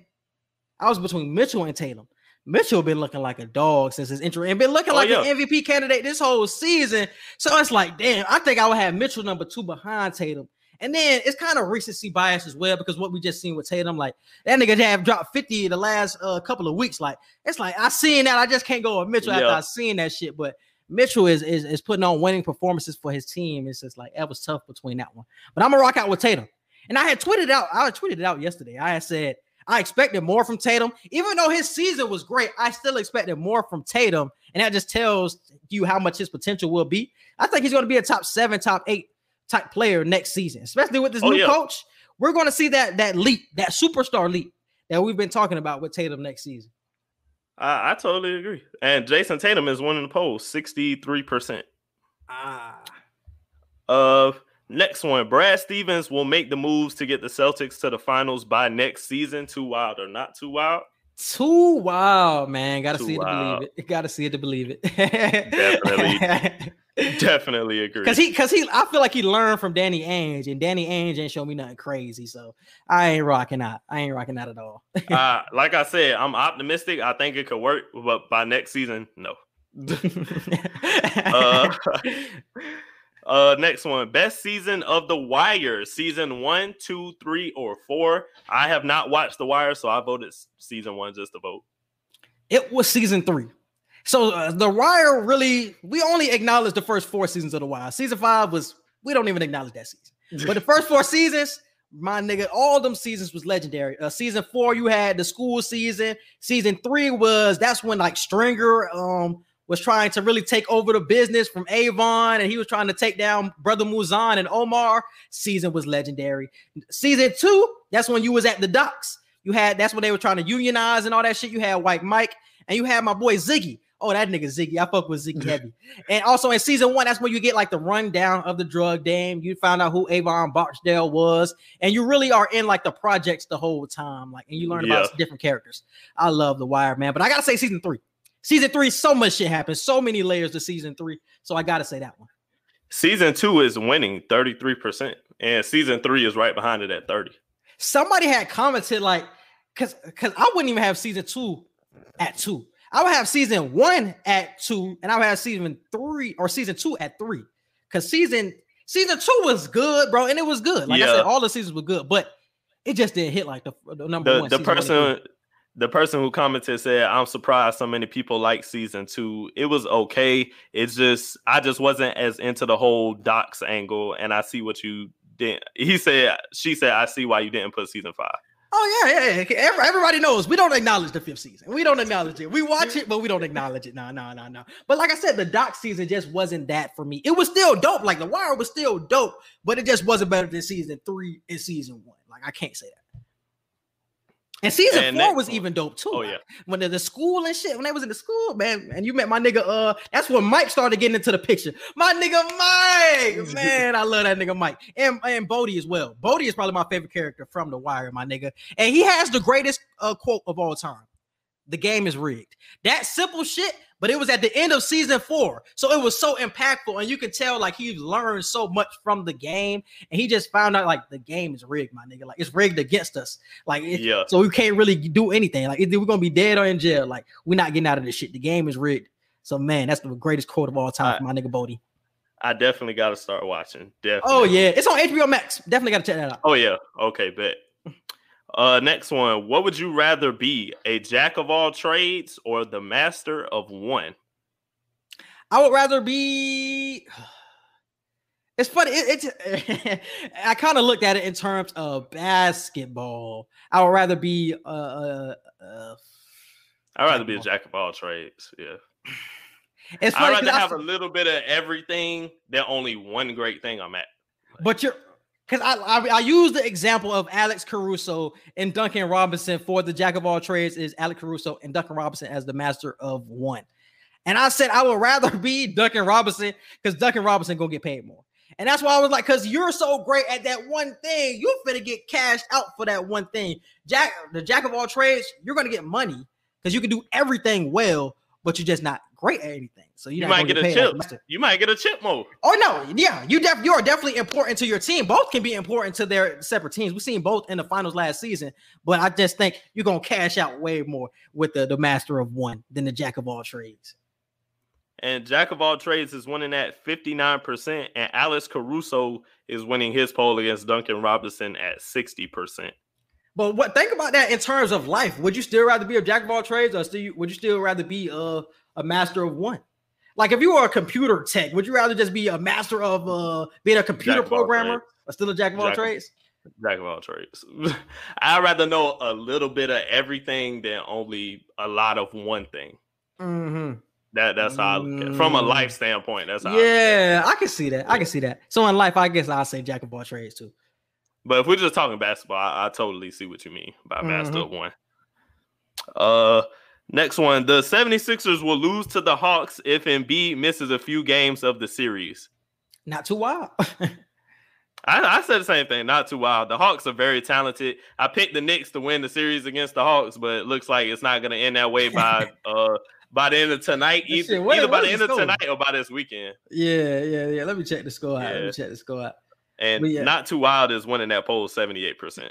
Speaker 5: I was between Mitchell and Tatum. Mitchell been looking like a dog since his intro and been looking
Speaker 1: Oh,
Speaker 5: like
Speaker 1: yeah.
Speaker 5: an MVP candidate this whole season. So it's like, damn, I think I would have Mitchell number two behind Tatum. And then it's kind of recency bias as well because what we just seen with Tatum, like that nigga have dropped 50 the last uh, couple of weeks. Like it's like I seen that. I just can't go with Mitchell after I seen that shit. But Mitchell is, is is putting on winning performances for his team. It's just like that was tough between that one. But I'm gonna rock out with Tatum. And I had tweeted out, I had tweeted it out yesterday. I had said I expected more from Tatum, even though his season was great. I still expected more from Tatum, and that just tells you how much his potential will be. I think he's going to be a top seven, top eight type player next season, especially with this
Speaker 1: Oh,
Speaker 5: new
Speaker 1: yeah.
Speaker 5: coach. We're going to see that that leap, that superstar leap that we've been talking about with Tatum next season.
Speaker 1: I, I totally agree. And Jayson Tatum is winning the poll, 63%.
Speaker 5: Ah,
Speaker 1: Uh, next one, Brad Stevens will make the moves to get the Celtics to the finals by next season. Too wild or not too wild?
Speaker 5: too wild, man. Got to
Speaker 1: Too
Speaker 5: see it to believe it. Got to see it to believe it.
Speaker 1: Definitely. Definitely agree.
Speaker 5: Cause he, cause he, I feel like he learned from Danny Ainge, and Danny Ainge ain't show me nothing crazy. So I ain't rocking out. I ain't rocking out at all.
Speaker 1: uh, like I said, I'm optimistic. I think it could work, but by next season, no. Uh, uh, next one, best season of The Wire, season one, two, three, or four. I have not watched The Wire, so I voted season one just to vote.
Speaker 5: it was season three. So uh, the Wire really, we only acknowledge the first four seasons of the Wire. Season five was, we don't even acknowledge that season. But the first four seasons, my nigga, all them seasons was legendary. Uh, season four, you had the school season. Season three was that's when like Stringer um was trying to really take over the business from Avon, and he was trying to take down Brother Mouzone and Omar. Season was legendary. Season two, that's when you was at the docks. You had that's when they were trying to unionize and all that shit. You had White Mike, and you had my boy Ziggy. Oh, that nigga Ziggy. I fuck with Ziggy heavy. And also in season one, that's when you get like the rundown of the drug dame. You found out who Avon Barksdale was, and you really are in like the projects the whole time. Like, and you learn
Speaker 1: Yeah.
Speaker 5: about different characters. I love The Wire, man. But I gotta say, season three. Season three, so much shit happens, so many layers to season three. So I gotta say that one.
Speaker 1: Season two is winning 33%, and season three is right behind it at 30.
Speaker 5: Somebody had commented like, cause cause I wouldn't even have season two at two. I would have season one at two, and I would have season three or season two at three. Cause season season two was good, bro, and it was good. Like I said, all the seasons were good, but it just didn't hit like the, the number
Speaker 1: The
Speaker 5: one.
Speaker 1: the
Speaker 5: season one
Speaker 1: person the person who commented said, "I'm surprised so many people like season two. It was okay. It's just I just wasn't as into the whole docks angle, and I see what you didn't." He said, "She said I see why you didn't put season five.
Speaker 5: Oh yeah, yeah, yeah. Everybody knows we don't acknowledge the fifth season. We don't acknowledge it. We watch it, but we don't acknowledge it. No, no, no, no. But like I said, the dock season just wasn't that for me. It was still dope. Like the Wire was still dope, but it just wasn't better than season three and season one. Like I can't say that. And season
Speaker 1: And
Speaker 5: four
Speaker 1: next
Speaker 5: was even dope too.
Speaker 1: Oh, yeah.
Speaker 5: when the, the school and shit, when they was in the school, man, and you met my nigga. Uh, that's when Mike started getting into the picture. My nigga Mike, man, I love that nigga Mike, and and Bodie as well. Bodie is probably my favorite character from The Wire, my nigga, and he has the greatest uh, quote of all time: "The game is rigged." That simple shit, but it was at the end of season four, so it was so impactful, and you could tell like he learned so much from the game, and he just found out like the game is rigged, my nigga. Like it's rigged against us. Like it-
Speaker 1: Yeah.
Speaker 5: so we can't really do anything. Like either we're gonna be dead or in jail. Like we're not getting out of this shit. The game is rigged. So man, that's the greatest quote of all time
Speaker 1: Alright.
Speaker 5: for my nigga Bodie.
Speaker 1: I definitely got to start watching. Oh, definitely.
Speaker 5: Oh yeah, it's on HBO Max. Definitely got to check that out.
Speaker 1: Oh yeah. Okay, bet. Uh, next one. What would you rather be, a jack of all trades or the master of one?
Speaker 5: I would rather be. It's funny. It, it's I kind of looked at it in terms of basketball. I would rather be uh, uh, uh
Speaker 1: I'd rather be a jack of all trades. Yeah.
Speaker 5: it's
Speaker 1: I'd
Speaker 5: funny
Speaker 1: rather
Speaker 5: 'cause I
Speaker 1: have
Speaker 5: f-
Speaker 1: a little bit of everything than only one great thing I'm at.
Speaker 5: But you're because I, I I use the example of Alex Caruso and Duncan Robinson for the jack of all trades is Alex Caruso and Duncan Robinson as the master of one. And I said I would rather be Duncan Robinson because Duncan Robinson gonna get paid more. And that's why I was like, because you're so great at that one thing, you finna get cashed out for that one thing. Jack, the jack of all trades, you're gonna get money because you can do everything well, but you're just not great at anything. So
Speaker 1: You might get a chip.
Speaker 5: like the master.
Speaker 1: You might get a chip more.
Speaker 5: Oh no, yeah, you def- you are definitely important to your team. Both can be important to their separate teams. We've seen both in the finals last season, but I just think you're gonna cash out way more with the, the master of one than the jack of all trades.
Speaker 1: And Jack of all trades is winning at 59%. And Alex Caruso is winning his poll against Duncan Robinson at 60%.
Speaker 5: But what think about that in terms of life? Would you still rather be a jack of all trades, or still would you still rather be a, a master of one? Like if you were a computer tech, would you rather just be a master of uh being a computer
Speaker 1: Jack
Speaker 5: programmer, or still a jack of all
Speaker 1: Jack
Speaker 5: trades?
Speaker 1: Jack of all trades. I'd rather know a little bit of everything than only a lot of one thing.
Speaker 5: Mm-hmm.
Speaker 1: That that's how I look at it. from a
Speaker 5: Mm.
Speaker 1: life standpoint. That's how I.
Speaker 5: Yeah, I can see that. I can see that. So in life, I guess I'll say jack of all trades too.
Speaker 1: But if we're just talking basketball, I, I totally see what you mean by master
Speaker 5: Mhm.
Speaker 1: of one. Uh next one. The 76ers will lose to the Hawks if Embiid misses a few games of the series.
Speaker 5: Not too wild.
Speaker 1: I, I said the same thing, not too wild. The Hawks are very talented. I picked the Knicks to win the series against the Hawks, but it looks like it's not gonna end that way by uh by the end of tonight,
Speaker 5: Shit,
Speaker 1: either,
Speaker 5: what-
Speaker 1: either by the end
Speaker 5: the
Speaker 1: of tonight or by this weekend.
Speaker 5: yeah, yeah, yeah. Let me check the score out. Let me check the score out.
Speaker 1: And
Speaker 5: yeah.
Speaker 1: not too wild is winning that poll 78%.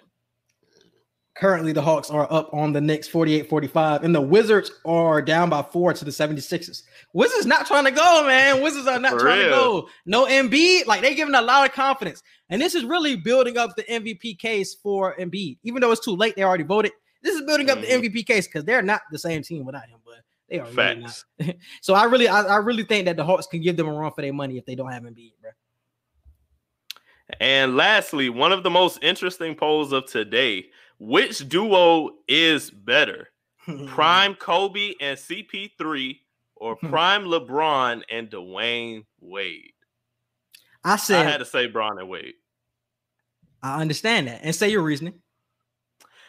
Speaker 5: Currently, the Hawks are up on the Knicks 48 45, and the Wizards are down by four to the 76ers. Wizards not trying to go, man. Wizards are not
Speaker 1: For
Speaker 5: trying to go. No Embiid, like they giving a lot of confidence. And this is really building up the MVP case for Embiid. Even though it's too late, they already voted. This is building up
Speaker 1: Mhm.
Speaker 5: the MVP case because they're not the same team without him, but they are really not.
Speaker 1: Facts.
Speaker 5: So I really, I, I really think that the Hawks can give them a run for their money if they don't have Embiid, bro.
Speaker 1: And lastly, one of the most interesting polls of today which duo is better? Prime Kobe and CP3 or. Prime LeBron and Dwyane Wade?
Speaker 5: I said, I
Speaker 1: had to say Bron and Wade.
Speaker 5: I understand that, and say your reasoning.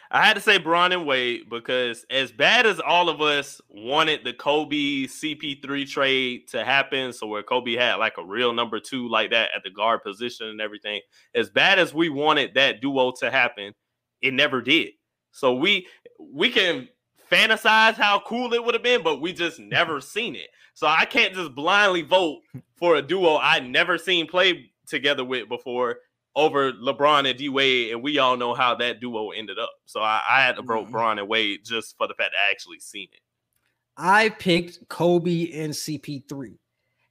Speaker 1: I had to say Bron and Wade because as bad as all of us wanted the Kobe CP3 trade to happen, so where Kobe had like a real number two like that at the guard position and everything, as bad as we wanted that duo to happen, it never did. So we we can fantasize how cool it would have been, but we just never seen it. So I can't just blindly vote for a duo I never seen play together with before over LeBron and D Wade, and we all know how that duo ended up. So I, I had to vote
Speaker 5: Mhm.
Speaker 1: Bron and Wade just for the fact I actually seen it.
Speaker 5: I picked Kobe and CP3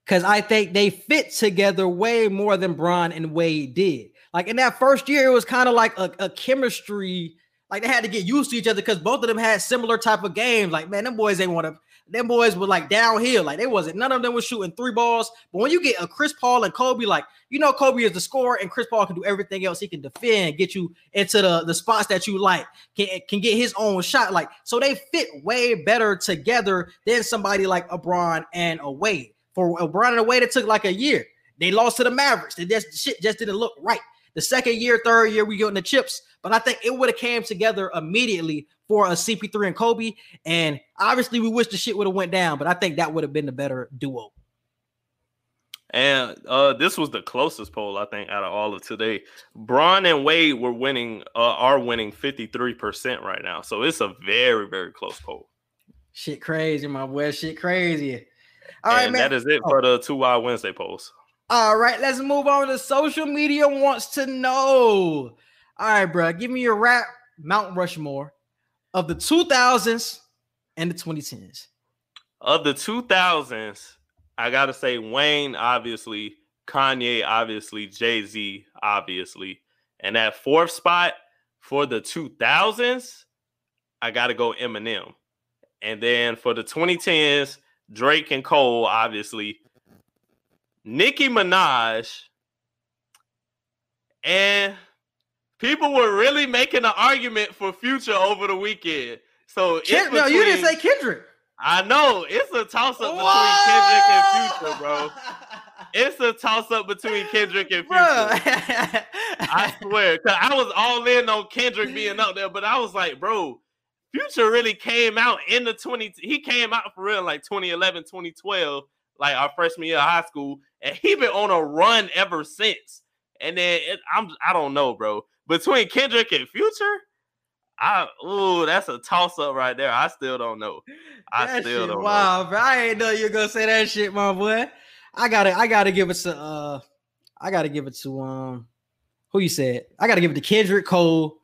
Speaker 5: because I think they fit together way more than Bron and Wade did. Like in that first year, it was kind of like a, a chemistry. Like they had to get used to each other because both of them had similar type of games. Like man, them boys ain't want to. Them boys were like downhill. Like they wasn't. None of them was shooting three balls. But when you get a Chris Paul and Kobe, like you know, Kobe is the scorer, and Chris Paul can do everything else. He can defend, get you into the the spots that you like. Can can get his own shot. Like so, they fit way better together than somebody like a and a Wade. For a and a Wade, it took like a year. They lost to the Mavericks. They just shit just didn't look right. The second year, third year, we getting the chips. But I think it would have came together immediately for a CP3 and Kobe. And obviously, we wish the shit would have went down, but I think that would have been the better duo.
Speaker 1: And uh, this was the closest poll I think out of all of today. Bron and Wade were winning, uh, are winning fifty three percent right now. So it's a very very close poll.
Speaker 5: Shit crazy, my boy. Shit crazy. All right,
Speaker 1: and
Speaker 5: man.
Speaker 1: that is it for the two wild Wednesday polls.
Speaker 5: All right, let's move on to social media wants to know. All right, bro, give me your rap Mount Rushmore of the 2000s and the 2010s.
Speaker 1: Of the two thousands, I gotta say Wayne, obviously, Kanye, obviously, Jay Z, obviously, and that fourth spot for the two thousands, I gotta go Eminem, and then for the twenty tens, Drake and Cole, obviously, Nicki Minaj, and people were really making an argument for Future over the weekend. So it's
Speaker 5: Ken- no, you didn't say Kendrick.
Speaker 1: I know it's a toss up between Kendrick and Future, bro. It's a toss up between Kendrick and Future. I swear, cause I was all in on Kendrick being up there, but I was like, bro, Future really came out in the 20. He came out for real like 2011, 2012, like our freshman year of high school, and he been on a run ever since. And then it, I'm, I don't know, bro. Between Kendrick and Future, I, ooh, that's a toss up right there. I still don't know. I
Speaker 5: That
Speaker 1: still don't know.
Speaker 5: Wow, bro. I ain't know you're gonna say that shit, my boy. I gotta, I gotta give it to, uh, I gotta give it to, um, who you said? I gotta give it to Kendrick Cole,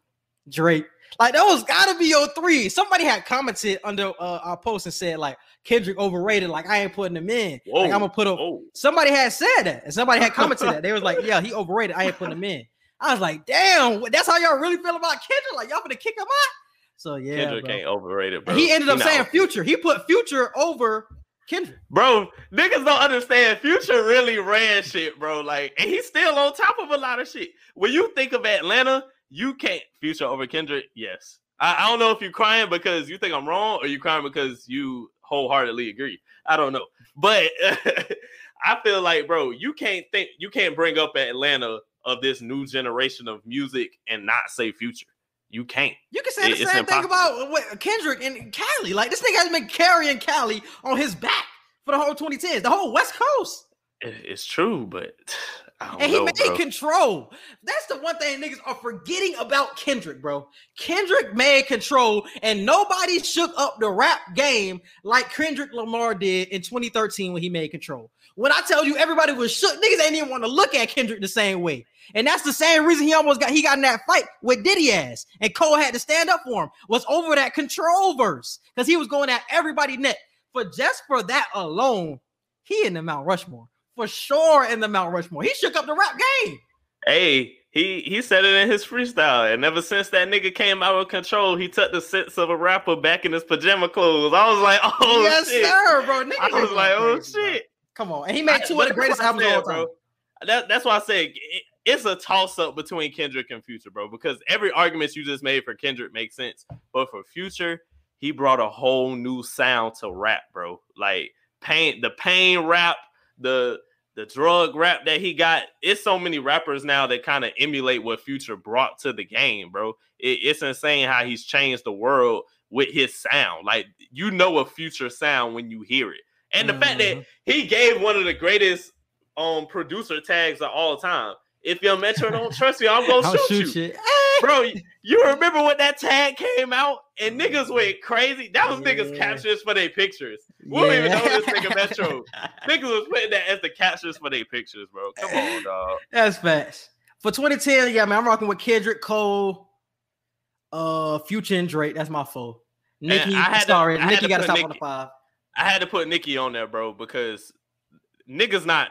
Speaker 5: Drake. Like those gotta be your three. Somebody had commented under uh, our post and said like Kendrick overrated. Like I ain't putting him in.
Speaker 1: Whoa,
Speaker 5: Like I'm gonna put him.
Speaker 1: whoa.
Speaker 5: Somebody had said that, and somebody had commented that. They was like, "Yeah, he overrated. I ain't putting him in." I was like, "Damn, that's how y'all really feel about Kendrick? Like y'all gonna kick him out?" So yeah,
Speaker 1: Kendrick
Speaker 5: bro.
Speaker 1: ain't overrated, it, bro.
Speaker 5: And he ended up
Speaker 1: not
Speaker 5: saying. Future. He put Future over Kendrick.
Speaker 1: Bro, niggas don't understand. Future really ran shit, bro. Like, and he's still on top of a lot of shit. When you think of Atlanta, you can't Future over Kendrick. Yes, I, I don't know if you're crying because you think I'm wrong, or you're crying because you wholeheartedly agree. I don't know, but I feel like, bro, you can't think you can't bring up Atlanta of this new generation of music and not say Future. You can't.
Speaker 5: You can say
Speaker 1: It-
Speaker 5: the same thing about Kendrick and Cali. Like this nigga has been carrying Cali on his back for the whole 2010s, the whole West Coast.
Speaker 1: It's true, but I don't
Speaker 5: And he
Speaker 1: know,
Speaker 5: made
Speaker 1: bro.
Speaker 5: control. That's the one thing niggas are forgetting about Kendrick, bro. Kendrick made control, and nobody shook up the rap game like Kendrick Lamar did in 2013 when he made control. When I tell you everybody was shook, niggas ain't even want to look at Kendrick the same way. And that's the same reason he almost got he got in that fight with Diddy ass. And Cole had to stand up for him, was over that control verse. Because he was going at everybody net. For just for that alone, he in the Mount Rushmore. For sure in the Mount Rushmore. He shook up the rap game.
Speaker 1: Hey, he he said it in his freestyle, and ever since that nigga came out of control, he took the sense of a rapper back in his pajama clothes. I was like, oh
Speaker 5: yes,
Speaker 1: shit.
Speaker 5: sir, bro. Niggas
Speaker 1: I was like, oh
Speaker 5: crazy, bro. Come on. And he made two
Speaker 1: But
Speaker 5: of the greatest
Speaker 1: I
Speaker 5: albums of
Speaker 1: said,
Speaker 5: all time.
Speaker 1: That, that's why I said it- it's a toss up between Kendrick and Future, bro. Because every argument you just made for Kendrick makes sense, but for Future, he brought a whole new sound to rap, bro. Like pain, the pain rap, the the drug rap that he got. It's so many rappers now that kind of emulate what Future brought to the game, bro. It- it's insane how he's changed the world with his sound. Like you know a Future sound when you hear it, and the fact that
Speaker 5: Mhm.
Speaker 1: he gave one of the greatest um producer tags of all time. If Young Metro don't trust you, I'm gonna shoot,
Speaker 5: shoot
Speaker 1: you.
Speaker 5: you.
Speaker 1: Bro, you remember when that tag came out and niggas went crazy? That was niggas
Speaker 5: Yeah.
Speaker 1: captures for their pictures. We don't even know this nigga Metro. Niggas was putting that as the captures for their pictures, bro. Come on, dog.
Speaker 5: That's facts. For 2010, yeah, man, I'm rocking with Kendrick Cole, uh, Future and Drake. That's my foe. Nicki,
Speaker 1: I to-
Speaker 5: sorry,
Speaker 1: I had
Speaker 5: Nicki
Speaker 1: to
Speaker 5: got to stop on the five.
Speaker 1: I had to put Nicki on there, bro, because niggas not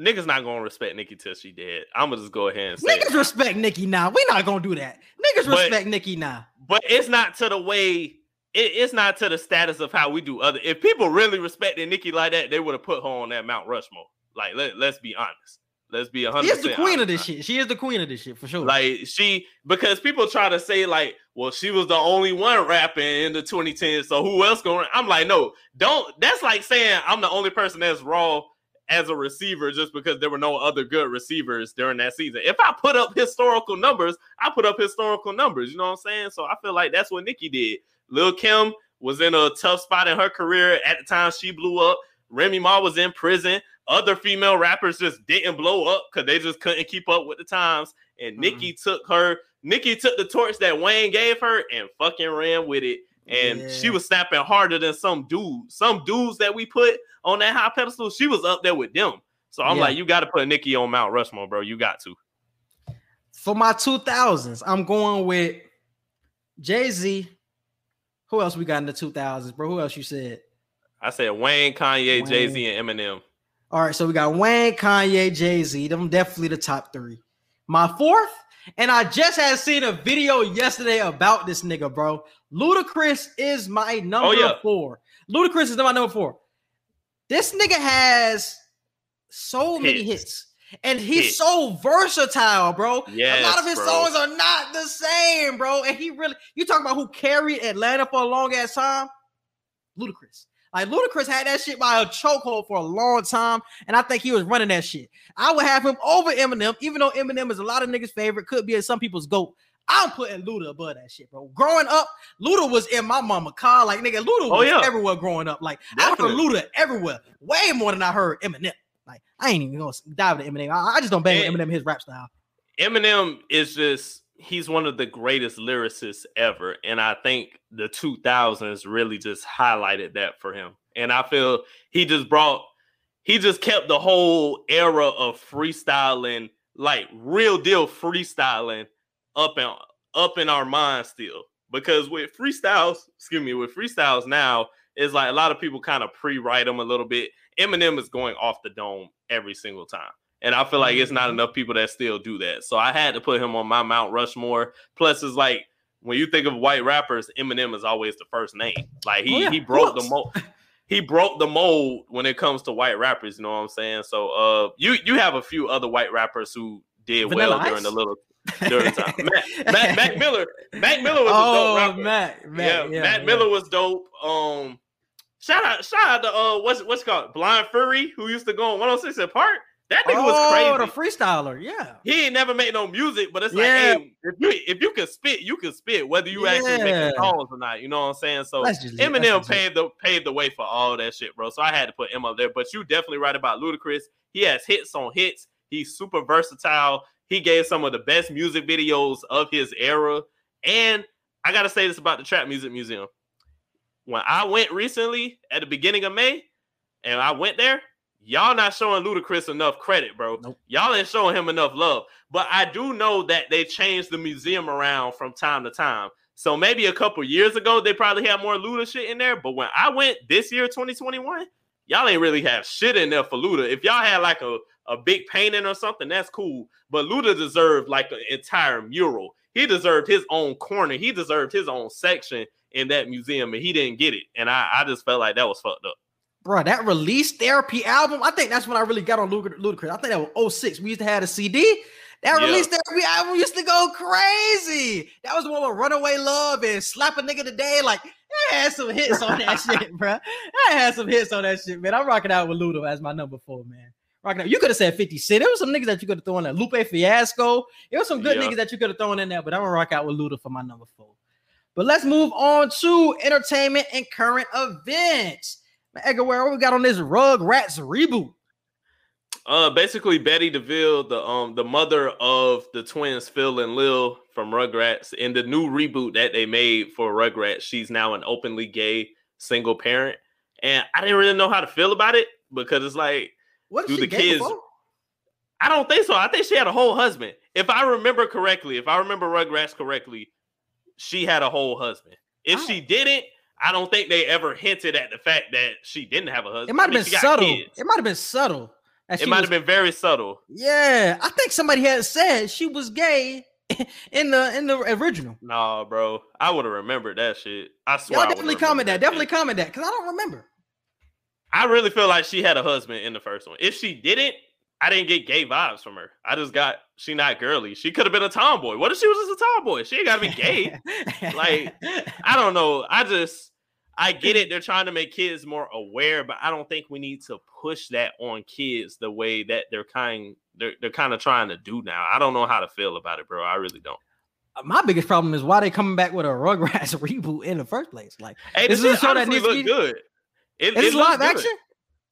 Speaker 1: niggas not gonna respect Nicki till she dead. I'm gonna just go ahead and say it.
Speaker 5: Niggas respect Nicki now. We not gonna do that. Niggas
Speaker 1: But-
Speaker 5: respect Nicki now.
Speaker 1: but it's not to the way it, it's not to the status of how we do other if people really respected Nicki like that they would have put her on that Mount Rushmore like let, let's be honest let's be 100
Speaker 5: She is the queen of this shit. She is the queen of this shit for sure.
Speaker 1: like she because people try to say like well she was the only one rapping in the 2010s so who else going i'm like no don't that's like saying i'm the only person that's raw as a receiver just because there were no other good receivers during that season. If i put up historical numbers i put up historical numbers you know what i'm saying? So i feel like that's what nicki did. Lil kim was in a tough spot in her career at the time she blew up. Remy ma was in prison. Other female rappers just didn't blow up because they just couldn't keep up with the times. And Nicki mm-hmm. took her, Nicki took the torch that Wayne gave her and fucking ran with it. And she was snapping harder than some dude. Some dudes that we put on that high pedestal, she was up there with them. So I'm
Speaker 5: Yeah.
Speaker 1: like, you got to put Nicki on Mount Rushmore, bro. You got to.
Speaker 5: For my 2000s, I'm going with Jay Z. Who else we got in the 2000s, bro? Who else you said?
Speaker 1: I said Wayne, Kanye, Jay Z, and Eminem.
Speaker 5: All right, so we got Wayne, Kanye, Jay Z. Them definitely the top three. My fourth, and I just had seen a video yesterday about this nigga, bro. Ludacris is my oh, number
Speaker 1: Oh, yeah.
Speaker 5: four. Ludacris is my number four. This nigga has So many
Speaker 1: Hits.
Speaker 5: hits. And he's
Speaker 1: Hits.
Speaker 5: so versatile, bro. Yeah, a lot of his
Speaker 1: bro.
Speaker 5: songs are not the same, bro. And he really, you talk about who carried Atlanta for a long ass time? Ludacris. Like Ludacris had that shit by a chokehold for a long time, and I think he was running that shit. I would have him over Eminem, even though Eminem is a lot of niggas' favorite, could be some people's goat. I'm putting Luda above that shit, bro. Growing up, Luda was in my mama car. Like nigga, Luda
Speaker 1: Oh,
Speaker 5: was
Speaker 1: yeah.
Speaker 5: everywhere growing up. Like I heard. Luda everywhere, way more than I heard Eminem. Like I ain't even gonna dive into Eminem. I, I just don't bang
Speaker 1: And-
Speaker 5: with Eminem his rap style.
Speaker 1: Eminem is just he's one of the greatest lyricists ever. And I think the 2000s really just highlighted that for him. And I feel he just brought, he just kept the whole era of freestyling, like real deal freestyling up and up in our minds still. Because with freestyles, excuse me, with freestyles now, it's like a lot of people kind of pre-write them a little bit. Eminem is going off the dome every single time. And I feel like it's not enough people that still do that. So I had to put him on my Mount Rushmore. Plus, it's like when you think of white rappers, Eminem is always the first name. Like he
Speaker 5: Oh, yeah,
Speaker 1: he broke the mold. He broke the mold when it comes to white rappers. You know what I'm saying? So uh, you you have a few other white rappers who did
Speaker 5: Vanilla
Speaker 1: well during the little during the time. Mac Miller, Mac Miller was a
Speaker 5: oh,
Speaker 1: dope rapper.
Speaker 5: Matt, Matt,
Speaker 1: yeah, Matt Miller was dope. Um, shout out, shout out to uh, what's what's it called Blind Fury, who used to go on 106 and Park. That nigga was
Speaker 5: Oh,
Speaker 1: crazy.
Speaker 5: the freestyler, yeah.
Speaker 1: he ain't never made no music, but it's like, hey, if you if you can spit, you can spit, whether you actually
Speaker 5: Yeah.
Speaker 1: making songs or not. You know what I'm saying? So
Speaker 5: just
Speaker 1: Eminem paved the paved the way for all that shit, bro. So I had to put him up there. But you definitely right about Ludacris. He has hits on hits. He's super versatile. He gave some of the best music videos of his era. And I gotta say this about the Trap Music Museum. When I went recently at the beginning of May, and I went there, y'all not showing Ludacris enough credit, bro.
Speaker 5: Nope.
Speaker 1: Y'all ain't showing him enough love. But I do know that they changed the museum around from time to time. So maybe a couple years ago they probably had more Luda shit in there. But when I went this year, 2021, y'all ain't really have shit in there for Luda. If y'all had like a, a big painting or something, that's cool. But Luda deserved like an entire mural. He deserved his own corner. He deserved his own section in that museum, and he didn't get it. And I, I just felt like that was fucked up.
Speaker 5: Bro, that release therapy album, I think that's when I really got on Ludacris. I think that was 06. We used to have a CD. That
Speaker 1: Yeah.
Speaker 5: release therapy album used to go crazy. That was the one with Runaway Love and Slap a Nigga Today. Like, it had some hits on that shit, bro. I had some hits on that shit, man. I'm rocking out with Luda as my number four, man. Rocking out. You could have said 50 Cent. There was some niggas that you could have thrown in there. Lupe Fiasco. There was some good
Speaker 1: Yeah.
Speaker 5: niggas that you could have thrown in there, but I'm gonna rock out with Luda for my number four. But let's move on to entertainment and current events. Man, Edgar, where we got on this Rugrats reboot?
Speaker 1: Uh, basically Betty DeVille, the um the mother of the twins Phil and Lil from Rugrats, in the new reboot that they made for Rugrats, she's now an openly gay single parent, and I didn't really know how to feel about it because it's like
Speaker 5: What
Speaker 1: Do the kids-
Speaker 5: before?
Speaker 1: I don't think so. I think she had a whole husband. If I remember correctly, if I remember Rugrats correctly, she had a whole husband. If
Speaker 5: Oh.
Speaker 1: she didn't, I don't think they ever hinted at the fact that she didn't have a husband.
Speaker 5: It might
Speaker 1: I
Speaker 5: have
Speaker 1: mean,
Speaker 5: been subtle.
Speaker 1: kids.
Speaker 5: It might have been subtle.
Speaker 1: It might have been very subtle.
Speaker 5: Yeah, I think somebody had said she was gay in the in the original.
Speaker 1: Nah, bro. I would have remembered that shit. I swear.
Speaker 5: Y'all
Speaker 1: I
Speaker 5: definitely comment that.
Speaker 1: remembered
Speaker 5: Definitely comment that because I don't remember.
Speaker 1: I really feel like she had a husband in the first one. If she didn't, I didn't get gay vibes from her. I just got she not girly. She could have been a tomboy. What if she was just a tomboy? She ain't gotta be gay. Like, I don't know. I just I get it. They're trying to make kids more aware, but I don't think we need to push that on kids the way that they're kind they're, they're kind of trying to do now. I don't know how to feel about it, bro. I really don't.
Speaker 5: my biggest problem is why they coming back with a Rugrats reboot in the first place. Like,
Speaker 1: Hey,
Speaker 5: This
Speaker 1: this,
Speaker 5: is a show that needs to be-
Speaker 1: good. It,
Speaker 5: is
Speaker 1: it
Speaker 5: it live
Speaker 1: good.
Speaker 5: action?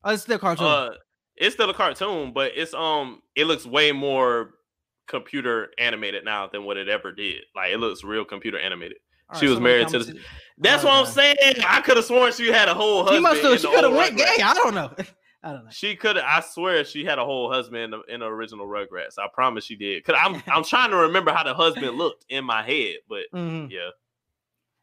Speaker 5: Oh, it's still cartoon.
Speaker 1: Uh, it's still a cartoon, but it's um, it looks way more computer animated now than what it ever did. Like it looks real computer animated.
Speaker 5: All
Speaker 1: she was
Speaker 5: somebody
Speaker 1: married to the- That's
Speaker 5: Oh,
Speaker 1: what I'm saying. I could have sworn she had a whole husband.
Speaker 5: She must have. She could have went
Speaker 1: Rugrats.
Speaker 5: gay. I don't know. I don't know.
Speaker 1: She could. I swear she had a whole husband in the, in the original Rugrats. I promise she did. Cause I'm I'm trying to remember how the husband looked in my head, but
Speaker 5: Mhm.
Speaker 1: yeah.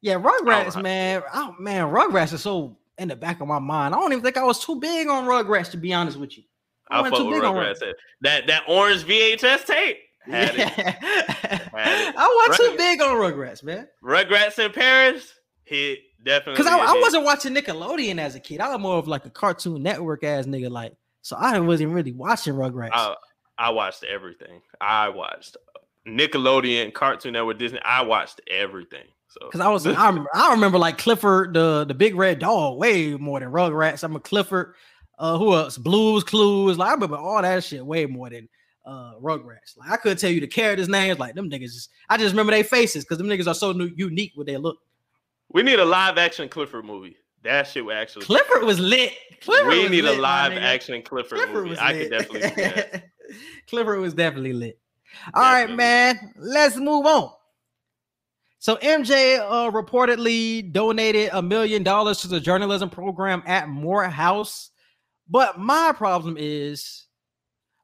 Speaker 5: Yeah, Rugrats,
Speaker 1: Alright.
Speaker 5: man. Oh man, Rugrats is so in the back of my mind. I don't even think I was too big on Rugrats to be honest with you. I
Speaker 1: I
Speaker 5: wasn't too big on
Speaker 1: Rugrats. That that orange VHS tape had it.
Speaker 5: Yeah. I wasn't too big on Rugrats, man.
Speaker 1: Rugrats in Paris hit definitely.
Speaker 5: Because I,
Speaker 1: hit.
Speaker 5: wasn't watching Nickelodeon as a kid. I was more of like a Cartoon Network ass nigga. Like So I wasn't really watching Rugrats.
Speaker 1: I, I watched everything. I watched Nickelodeon, Cartoon Network, Disney. I watched everything. So
Speaker 5: Cause I was, I remember, I remember like Clifford, the the big red dog, way more than Rugrats. I'm a Clifford. Uh, who else? Blues Clues. Like I remember all that shit way more than uh Rugrats. Like I couldn't tell you the characters' names. Like them niggas. Just, I just remember their faces because them niggas are so new, unique with their look.
Speaker 1: we need a live action Clifford movie. That shit would actually.
Speaker 5: Clifford was lit. Clifford
Speaker 1: we
Speaker 5: was
Speaker 1: need
Speaker 5: lit,
Speaker 1: a live action Clifford,
Speaker 5: Clifford
Speaker 1: movie. I
Speaker 5: lit.
Speaker 1: could definitely.
Speaker 5: Clifford was definitely lit. All right,
Speaker 1: Definitely.
Speaker 5: man. Let's move on. So MJ uh, reportedly donated a million dollars to the journalism program at Morehouse, but my problem is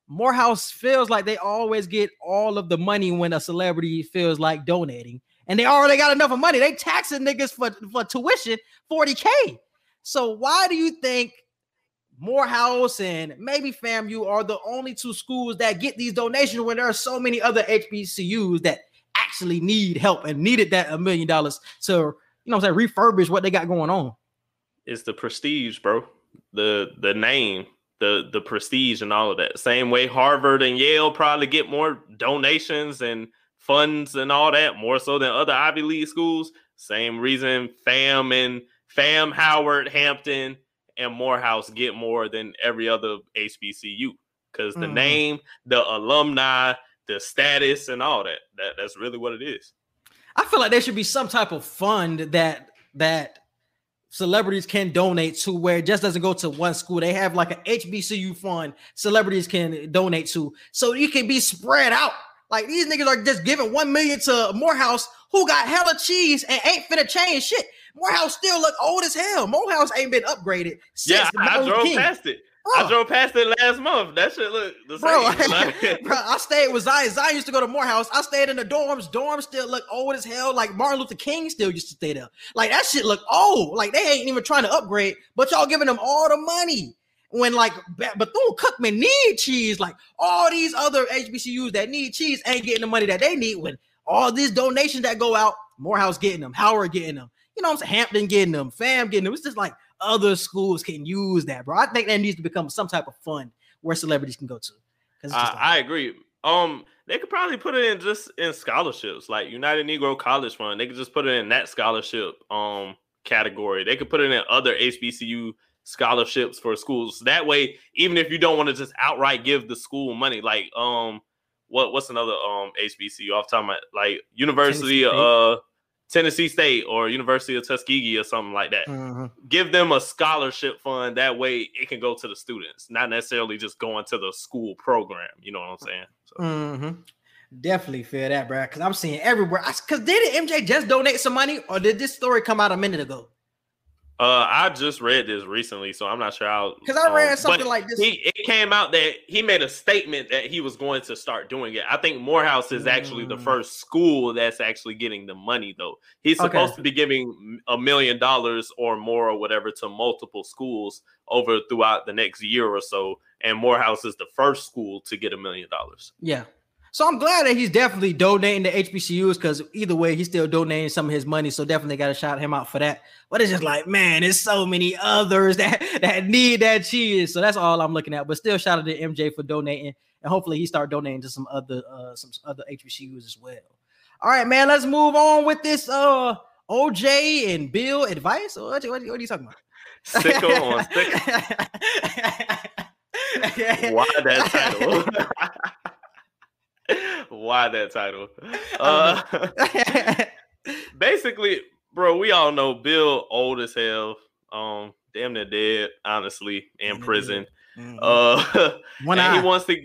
Speaker 5: Morehouse feels like they always get all of the money when a celebrity feels like donating, and they already got enough of money. They taxing niggas for for tuition forty k. So why do you think Morehouse and maybe FAMU are the only two schools that get these donations when there are so many other HBCUs that actually need help and needed that a million dollars to, you know what I'm saying, refurbish what they got going on.
Speaker 1: It's the prestige, bro. The the name, the the prestige, and all of that. Same way Harvard and Yale probably get more donations and funds and all that more so than other Ivy League schools. Same reason FAM and FAM, Howard, Hampton, and Morehouse get more than every other HBCU because the
Speaker 5: Mhm.
Speaker 1: name, the alumni, the status, and all that. That that's really what it is.
Speaker 5: I feel like there should be some type of fund that that celebrities can donate to where it just doesn't go to one school. They have like an HBCU fund celebrities can donate to so you can be spread out. Like these niggas are just giving one million to Morehouse, who got hella cheese and ain't finna change shit. Morehouse still look old as hell. Morehouse ain't been upgraded since
Speaker 1: Yeah, I, I drove
Speaker 5: King.
Speaker 1: past it.
Speaker 5: Bro.
Speaker 1: I drove past it last month. That shit look the
Speaker 5: Bro,
Speaker 1: same. Like-
Speaker 5: bro, I stayed with Zion. Zion used to go to Morehouse. I stayed in the dorms. Dorms still look old as hell. Like Martin Luther King still used to stay there. Like that shit look old. Like they ain't even trying to upgrade, but y'all giving them all the money. When like Bethune Cookman need cheese, like all these other HBCUs that need cheese ain't getting the money that they need. When all these donations that go out, Morehouse getting them, Howard getting them, you know what I'm saying? Hampton getting them, Fam getting them. It's just like other schools can use that, bro. I think that needs to become some type of fund where celebrities can go to. 'Cause it's just
Speaker 1: I,
Speaker 5: like-
Speaker 1: I agree. Um, they could probably put it in just in scholarships, like United Negro College Fund. They could just put it in that scholarship um category. They could put it in other HBCU scholarships for schools. That way, even if you don't want to just outright give the school money, like um, what what's another um HBCU off the top of my like University
Speaker 5: Tennessee
Speaker 1: uh Tennessee State or University of Tuskegee or something like that
Speaker 5: Mhm.
Speaker 1: give them a scholarship fund that way it can go to the students not necessarily just going to the school program you know what i'm saying so,
Speaker 5: Mhm. Definitely feel that, bro. Because I'm seeing everywhere. Because did MJ just donate some money, or did this story come out a minute ago?
Speaker 1: Uh i just read this recently so i'm not sure how
Speaker 5: Because I read
Speaker 1: um,
Speaker 5: something like this.
Speaker 1: he, it came out that he made a statement that he was going to start doing it i think morehouse is actually the
Speaker 5: Mm.
Speaker 1: first school that's actually getting the money though he's
Speaker 5: Okay.
Speaker 1: supposed to be giving a million dollars or more or whatever to multiple schools over throughout the next year or so and morehouse is the first school to get a million dollars
Speaker 5: yeah. So I'm glad that he's definitely donating to HBCUs because either way, he's still donating some of his money. So definitely got to shout him out for that. But it's just like, man, there's so many others that that need that cheese. So that's all I'm looking at. But still, shout out to MJ for donating, and hopefully he start donating to some other uh some other HBCUs as well. All right, man. Let's move on with this uh OJ and Bill advice. What, what, what are you talking about?
Speaker 1: sicko on why that title why that title? Uh basically bro we all know bill old as hell um damn near dead honestly in prison.
Speaker 5: Mhm.
Speaker 1: uh he wants to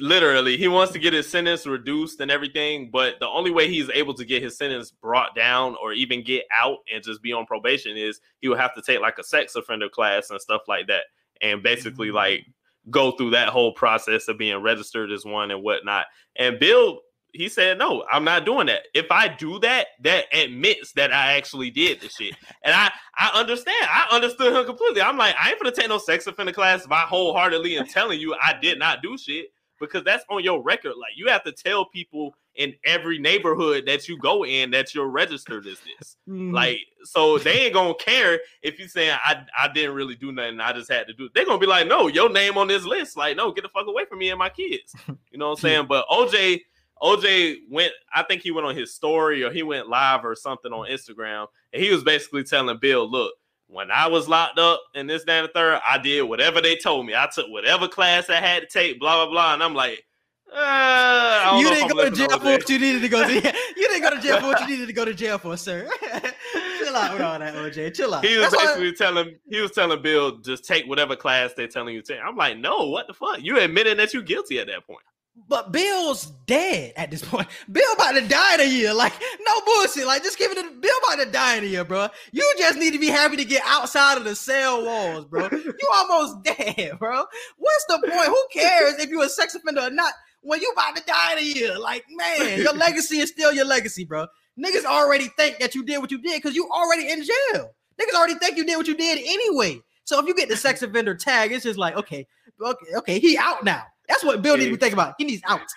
Speaker 1: literally he wants to get his sentence reduced and everything but the only way he's able to get his sentence brought down or even get out and just be on probation is he will have to take like a sex offender class and stuff like that. And basically
Speaker 5: Mm.
Speaker 1: like go through that whole process of being registered as one and whatnot. And bill he said no i'm not doing that. If i do that that admits that i actually did the shit. And i i understand. I understood him completely. I'm like i ain't gonna take no sex offender class i wholeheartedly am telling you i did not do shit because that's on your record. Like you have to tell people in every neighborhood that you go in that you're registered as this.
Speaker 5: Mhm.
Speaker 1: Like, so they ain't gonna care if you saying I I didn't really do nothing. I just had to do. it. They're gonna be like, no, your name on this list. Like, no, get the fuck away from me and my kids. You know what I'm saying? But OJ, OJ went. I think he went on his story or he went live or something on Instagram, and he was basically telling Bill, look. When I was locked up in this, that, and the third, I did whatever they told me. I took whatever class I had to take, blah, blah, blah. And I'm like, uh,
Speaker 5: you didn't go to jail for what you needed to go to. You didn't go to jail for what you needed to go to jail for, sir. Chill out with all that, OJ. Chill out.
Speaker 1: He was
Speaker 5: That's why-
Speaker 1: basically telling he was telling Bill just take whatever class they're telling you to. take. I'm like, no, what the fuck? You admitting that you're guilty at that point.
Speaker 5: But Bill's dead at this point. Bill about to die in a year. Like, no bullshit. Like, just give it to Bill about to die in a year, bro. You just need to be happy to get outside of the cell walls, bro. You almost dead, bro. What's the point? Who cares if you're a sex offender or not when you about to die in a year? Like, man, your legacy is still your legacy, bro. Niggas already think that you did what you did because you already in jail. Niggas already think you did what you did anyway. So if you get the sex offender tag, it's just like, okay, okay, okay, he out now. That's what Bill needs to be thinking about. He needs out.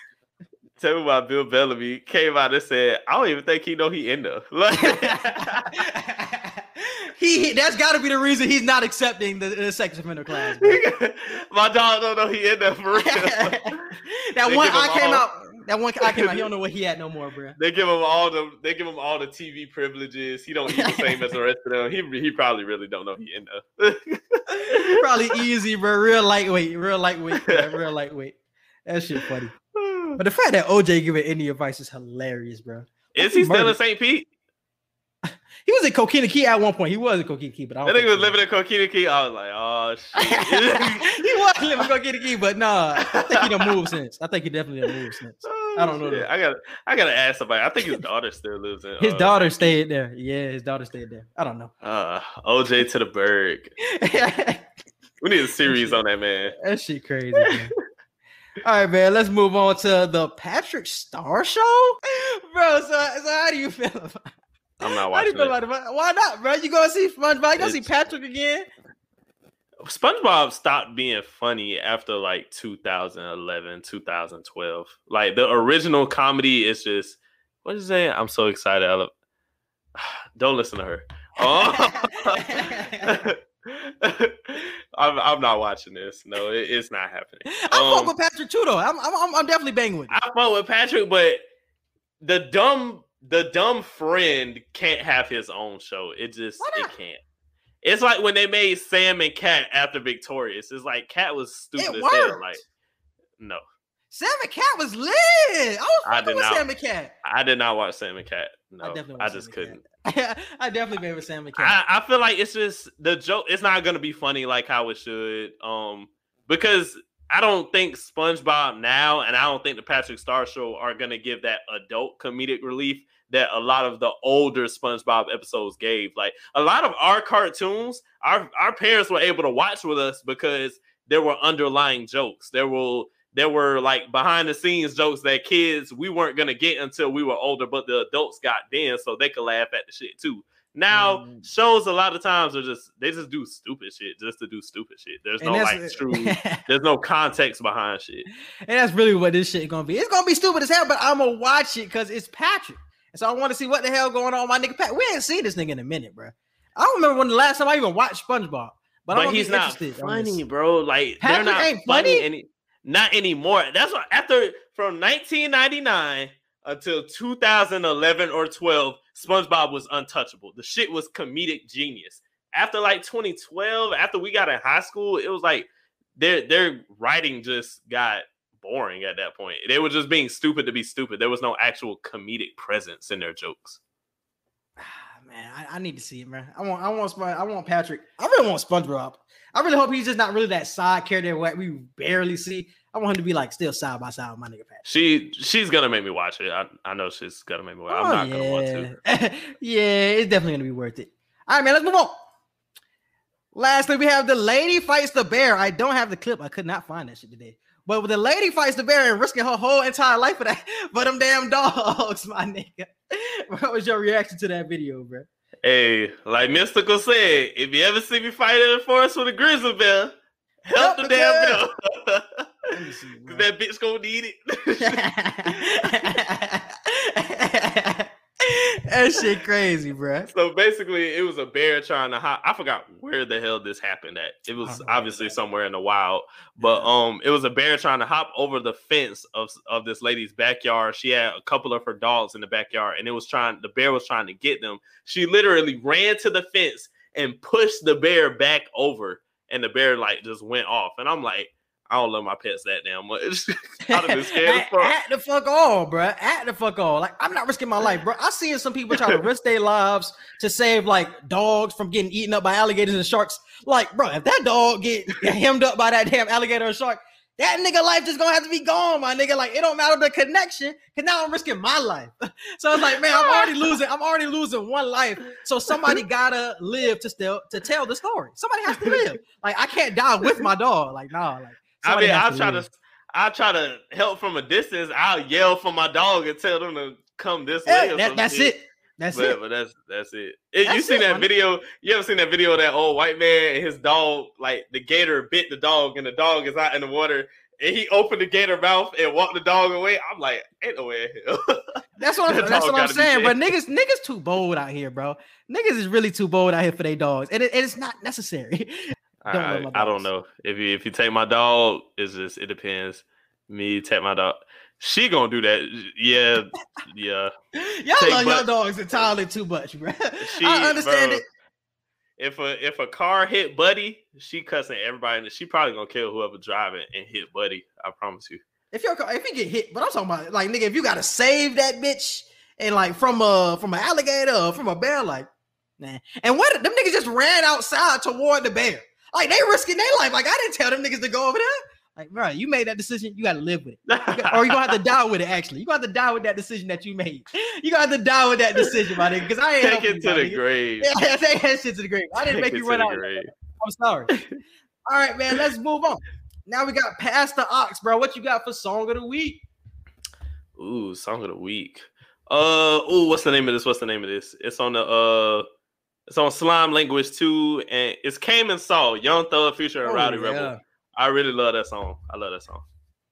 Speaker 1: Tell me about Bill Bellamy came out and said, I don't even think he know he in there. Like,
Speaker 5: he that's got to be the reason he's not accepting the, the sex offender class.
Speaker 1: my dog don't know he in there for real.
Speaker 5: that
Speaker 1: They
Speaker 5: one eye came
Speaker 1: all-
Speaker 5: out. That one came out. He don't know what he had no more, bro.
Speaker 1: They give him all the they give him all the TV privileges. He don't eat the same as the rest of them. He he probably really don't know he in there.
Speaker 5: Probably easy, bro. Real lightweight, real lightweight, bro. real lightweight. That shit funny. But the fact that OJ giving any advice is hilarious, bro.
Speaker 1: Is he still in St. Pete?
Speaker 5: He was in Coquina Key at one point. He was in Coquina Key, but I don't
Speaker 1: nigga was living in Coquina Key. I was like, oh shit.
Speaker 5: he was living in Coquina Key, but nah, I think he done moved since. I think he definitely done moved since. I don't know
Speaker 1: Shit,
Speaker 5: that.
Speaker 1: I gotta I gotta ask somebody. I think his daughter still lives in
Speaker 5: His
Speaker 1: uh,
Speaker 5: daughter stayed there. Yeah, his daughter stayed there. I don't know.
Speaker 1: uh OJ to the Berg. We need a series on that man.
Speaker 5: That shit crazy. Man. All right, man. Let's move on to the Patrick Star Show, bro. So, so how do you feel about?
Speaker 1: I'm not
Speaker 5: you
Speaker 1: watching it.
Speaker 5: about it? Why not, bro? You gonna see SpongeBob? You gonna see Patrick again?
Speaker 1: SpongeBob stopped being funny after like 2011, 2012. Like the original comedy is just what? is that? I'm so excited. I love, don't listen to her. Oh. I'm, I'm not watching this. No, it- it's not happening.
Speaker 5: I fuck
Speaker 1: Um,
Speaker 5: with Patrick too, though. I'm, I'm, I'm- I'm definitely banging with. Him.
Speaker 1: I fuck with Patrick, but the dumb the dumb friend can't have his own show. It just it can't. It's like when they made Sam and Cat after Victorious. It's like Cat was stupid
Speaker 5: It
Speaker 1: as hell. Like no,
Speaker 5: Sam and Cat was lit. I was
Speaker 1: I
Speaker 5: fucking with
Speaker 1: not-
Speaker 5: Sam and Cat.
Speaker 1: I did not watch Sam and Cat. No,
Speaker 5: I
Speaker 1: I, just couldn't.
Speaker 5: I definitely bang with Sam and Cat.
Speaker 1: I, I feel like it's just the joke. It's not gonna be funny like how it should. Um, because I don't think SpongeBob now, and I don't think the Patrick Star Show are gonna give that adult comedic relief that a lot of the older SpongeBob episodes gave. Like a lot of our cartoons, our our parents were able to watch with us because there were underlying jokes. There were there were like behind the scenes jokes that kids we weren't gonna get until we were older, but the adults got then, so they could laugh at the shit too. Now
Speaker 5: Mm.
Speaker 1: shows a lot of times are just they just do stupid shit just to do stupid shit. There's
Speaker 5: And
Speaker 1: no like true. There's no context behind shit.
Speaker 5: And that's really what this shit gonna be. It's gonna be stupid as hell, but I'm gonna watch it because it's Patrick. And so I want to see what the hell going on my nigga Pat. We ain't seen this nigga in a minute, bro. I don't remember when the last time I even watched SpongeBob. But,
Speaker 1: But, he's
Speaker 5: be
Speaker 1: not
Speaker 5: interested on this.
Speaker 1: funny, bro. Like
Speaker 5: Patrick
Speaker 1: they're not
Speaker 5: ain't
Speaker 1: funny,
Speaker 5: funny?
Speaker 1: any not anymore. That's what after from 1999 until 2011 or 12, SpongeBob was untouchable. The shit was comedic genius. After like 2012, after we got in high school, it was like their their writing just got boring at that point. They were just being stupid to be stupid. There was no actual comedic presence in their jokes.
Speaker 5: Ah, man, I, I need to see it, man. I want, I want, I want Patrick. I really want SpongeBob. I really hope he's just not really that side character that we barely see. I want him to be like still side by side with my nigga Patrick.
Speaker 1: She she's gonna make me watch it. I, I know she's gonna make me watch. I'm oh, not gonna want to.
Speaker 5: yeah, it's definitely gonna be worth it. All right, man, let's move on. Lastly, we have the lady fights the bear. I don't have the clip. I could not find that shit today. But the lady fights the bear and risking her whole entire life for that, for them damn dogs, my nigga. What was your reaction to that video, bro?
Speaker 1: Hey, like Mystikal said, if you ever see me fight in the forest with a grizzly bear, help
Speaker 5: Help
Speaker 1: the
Speaker 5: the
Speaker 1: damn bear.
Speaker 5: Let me see, bro.
Speaker 1: Cause that bitch gonna need it.
Speaker 5: that shit crazy, bro.
Speaker 1: so basically, it was a bear trying to hop. I forgot where the hell this happened at. It was obviously
Speaker 5: man.
Speaker 1: somewhere in the wild, but um, it was a bear trying to hop over the fence of of this lady's backyard. She had a couple of her dogs in the backyard, and it was trying. The bear was trying to get them. She literally ran to the fence and pushed the bear back over, and the bear like just went off. And I'm like, I don't love my pets that damn much. I'd have been scared as fuck.
Speaker 5: act the fuck on, bro. Act the fuck on. Like I'm not risking my life, bro. I seen some people try to risk their lives to save like dogs from getting eaten up by alligators and sharks. Like, bro, if that dog get hemmed up by that damn alligator or shark, that nigga life just gonna have to be gone, my nigga. Like, it don't matter the connection, cause now I'm risking my life. so it's like, man, I'm already losing. I'm already losing one life. So somebody gotta live to still to tell the story. Somebody has to live. Like, I can't die with my dog. Like, nah, like.
Speaker 1: I mean, I'll try
Speaker 5: live.
Speaker 1: to, I try to help from a distance. I'll yell for my dog and tell them to come this way.
Speaker 5: Yeah,
Speaker 1: or
Speaker 5: that- that's
Speaker 1: shit.
Speaker 5: it. That's
Speaker 1: but,
Speaker 5: it.
Speaker 1: but that's that's it. It- you
Speaker 5: That's
Speaker 1: seen
Speaker 5: it,
Speaker 1: that
Speaker 5: man.
Speaker 1: video? You ever seen that video of that old white man and his dog? Like the gator bit the dog, and the dog is out in the water, and he opened the gator mouth and walked the dog away. I'm like, ain't no way.
Speaker 5: That's what I'm,
Speaker 1: That
Speaker 5: that's what I'm saying. But niggas, niggas too bold out here, bro. Niggas is really too bold out here for their dogs, and, it, and it's not necessary. Don't
Speaker 1: I, I don't know if you if you take my dog, it's just it depends. Me take my dog. She gonna do that. Yeah, yeah.
Speaker 5: Y'all
Speaker 1: Take
Speaker 5: love your
Speaker 1: but-
Speaker 5: dogs entirely too much, bro.
Speaker 1: She,
Speaker 5: I understand
Speaker 1: bro,
Speaker 5: it.
Speaker 1: If a if a car hit Buddy, she cussing everybody. and She probably gonna kill whoever driving and hit Buddy. I promise you.
Speaker 5: If you're if you get hit, but I'm talking about like nigga, if you gotta save that bitch and like from a from an alligator or from a bear, like nah. And what them niggas just ran outside toward the bear. Like they risking their life. Like I didn't tell them niggas to go over there. Like, bro, you made that decision. You gotta live with it. Got- or you gonna have to die with it. Actually, you gonna have to die with that decision that you made. You gonna have to die with that decision, my nigga. Because I ain't
Speaker 1: Take it to the
Speaker 5: nigga.
Speaker 1: grave.
Speaker 5: Yeah, take that shit to the grave. I didn't
Speaker 1: Take
Speaker 5: make you
Speaker 1: to
Speaker 5: run out. I'm sorry. All right, man. Let's move on. Now we got past the aux, bro. What you got for song of the week?
Speaker 1: Ooh, song of the week. Uh, ooh, what's the name of this? What's the name of this? It's on the uh, it's on Slime Language too, and it's Came and Saw, Young Thug, Future, and
Speaker 5: Oh,
Speaker 1: Rowdy
Speaker 5: yeah.
Speaker 1: Rebel. I really love that song. I love that song.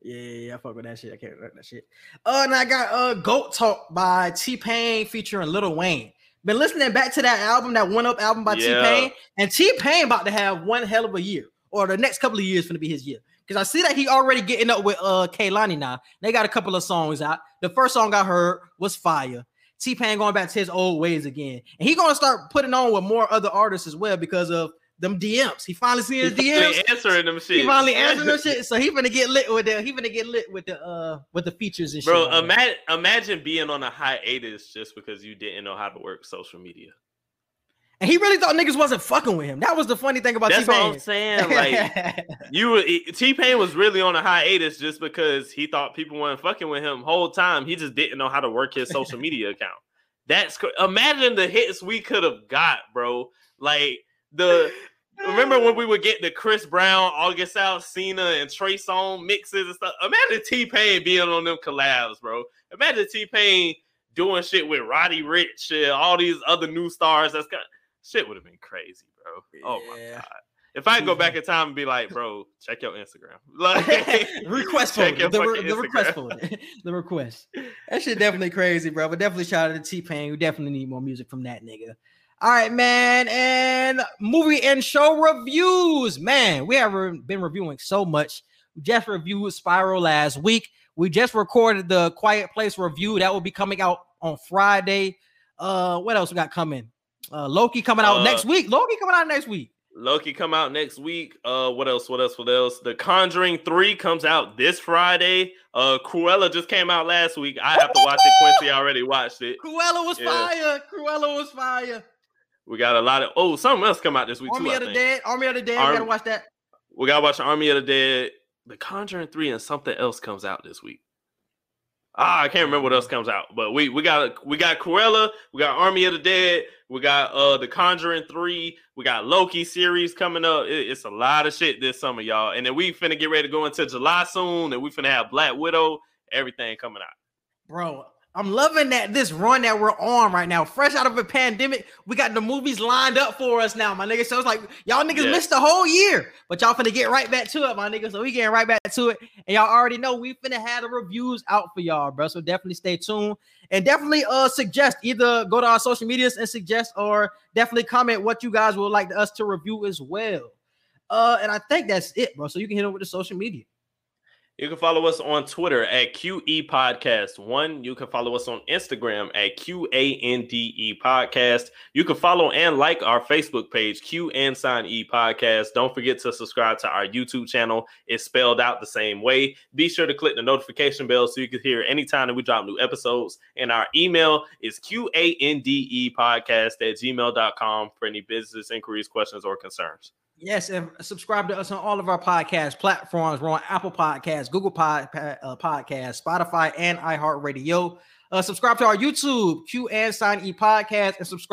Speaker 5: Yeah, yeah, yeah, I fuck with that shit. I can't rap that shit. Uh, and I got uh Goat Talk by T Pain featuring Lil Wayne. Been listening back to that album, that one up album by T Pain, and T Pain about to have one hell of a year, or the next couple of years gonna be his year. Because I see that he already getting up with uh Kehlani now. They got a couple of songs out. The first song I heard was Fire. T Pain going back to his old ways again, and he gonna start putting on with more other artists as well because of them DMs. He finally seen his
Speaker 1: He
Speaker 5: DMs.
Speaker 1: finally answering them shit.
Speaker 5: He finally answered them shit, so he finna get lit with the he finna get lit with the uh with the features and
Speaker 1: Bro,
Speaker 5: shit. like that.
Speaker 1: imagine imagine being on a hiatus just because you didn't know how to work social media.
Speaker 5: and he really thought niggas wasn't fucking with him. That was the funny thing about T Pain.
Speaker 1: That's what I'm saying. Like you T Pain was really on a hiatus just because he thought people weren't fucking with him whole time. He just didn't know how to work his social media account. That's imagine the hits we could have got, bro. Like the remember when we would get the Chris Brown, August Alsina, and Trey Songz mixes and stuff. Imagine T Pain being on them collabs, bro. Imagine T Pain doing shit with Roddy Ricch and all these other new stars. That's got shit would have been crazy, bro. Oh my god. If I go back in time and be like, bro, check your Instagram. Like
Speaker 5: request
Speaker 1: your
Speaker 5: The, re- the request for the request. That shit definitely crazy, bro. But definitely shout out to T Pain. We definitely need more music from that nigga. All right, man. And movie and show reviews. Man, we have been reviewing so much. We just reviewed Spiral last week. We just recorded the Quiet Place review. That will be coming out on Friday. Uh, what else we got coming? Uh, Loki coming out
Speaker 1: Uh,
Speaker 5: next week. Loki coming out next week.
Speaker 1: Loki come out next week. Uh, what else? What else? What else? The Conjuring Three comes out this Friday. Uh, Cruella just came out last week. I have to watch it. Quincy already watched it.
Speaker 5: Cruella was
Speaker 1: Yeah.
Speaker 5: fire. Cruella was fire.
Speaker 1: We got a lot of oh, something else come out this week
Speaker 5: Army
Speaker 1: too. I
Speaker 5: of the. Dead. Army of the Dead. We gotta watch that.
Speaker 1: We gotta watch Army of the Dead. The Conjuring Three and something else comes out this week. Ah, I can't remember what else comes out, but we we got we got Cruella, we got Army of the Dead, we got uh the Conjuring Three, we got Loki series coming up. It- it's a lot of shit this summer, y'all. And then we finna get ready to go into July soon, and we finna have Black Widow, everything coming out.
Speaker 5: Bro, I'm loving that this run that we're on right now. Fresh out of a pandemic, we got the movies lined up for us now, my nigga. So it's like y'all niggas missed the whole year, but y'all finna get right back to it, my nigga. So we getting right back to it, and y'all already know we finna have the reviews out for y'all, bro. So definitely stay tuned and definitely uh suggest either go to our social medias and suggest or definitely comment what you guys would like us to review as well. Uh, and I think that's it, bro. So you can hit them with the social media.
Speaker 1: You can follow us on Twitter at QE Podcast One. You can follow us on Instagram at QANDE Podcast. You can follow and like our Facebook page, Q and Sign E Podcast. Don't forget to subscribe to our YouTube channel. It's spelled out the same way. Be sure to click the notification bell so you can hear anytime that we drop new episodes. And our email is QANDE Podcast at gmail.com for any business inquiries, questions, or concerns.
Speaker 5: Yes, and subscribe to us on all of our podcast platforms. We're on Apple Podcasts, Google Pod, uh, Podcasts, Spotify, and iHeartRadio. Uh, subscribe to our YouTube, Q and Sign E Podcast, and subscribe.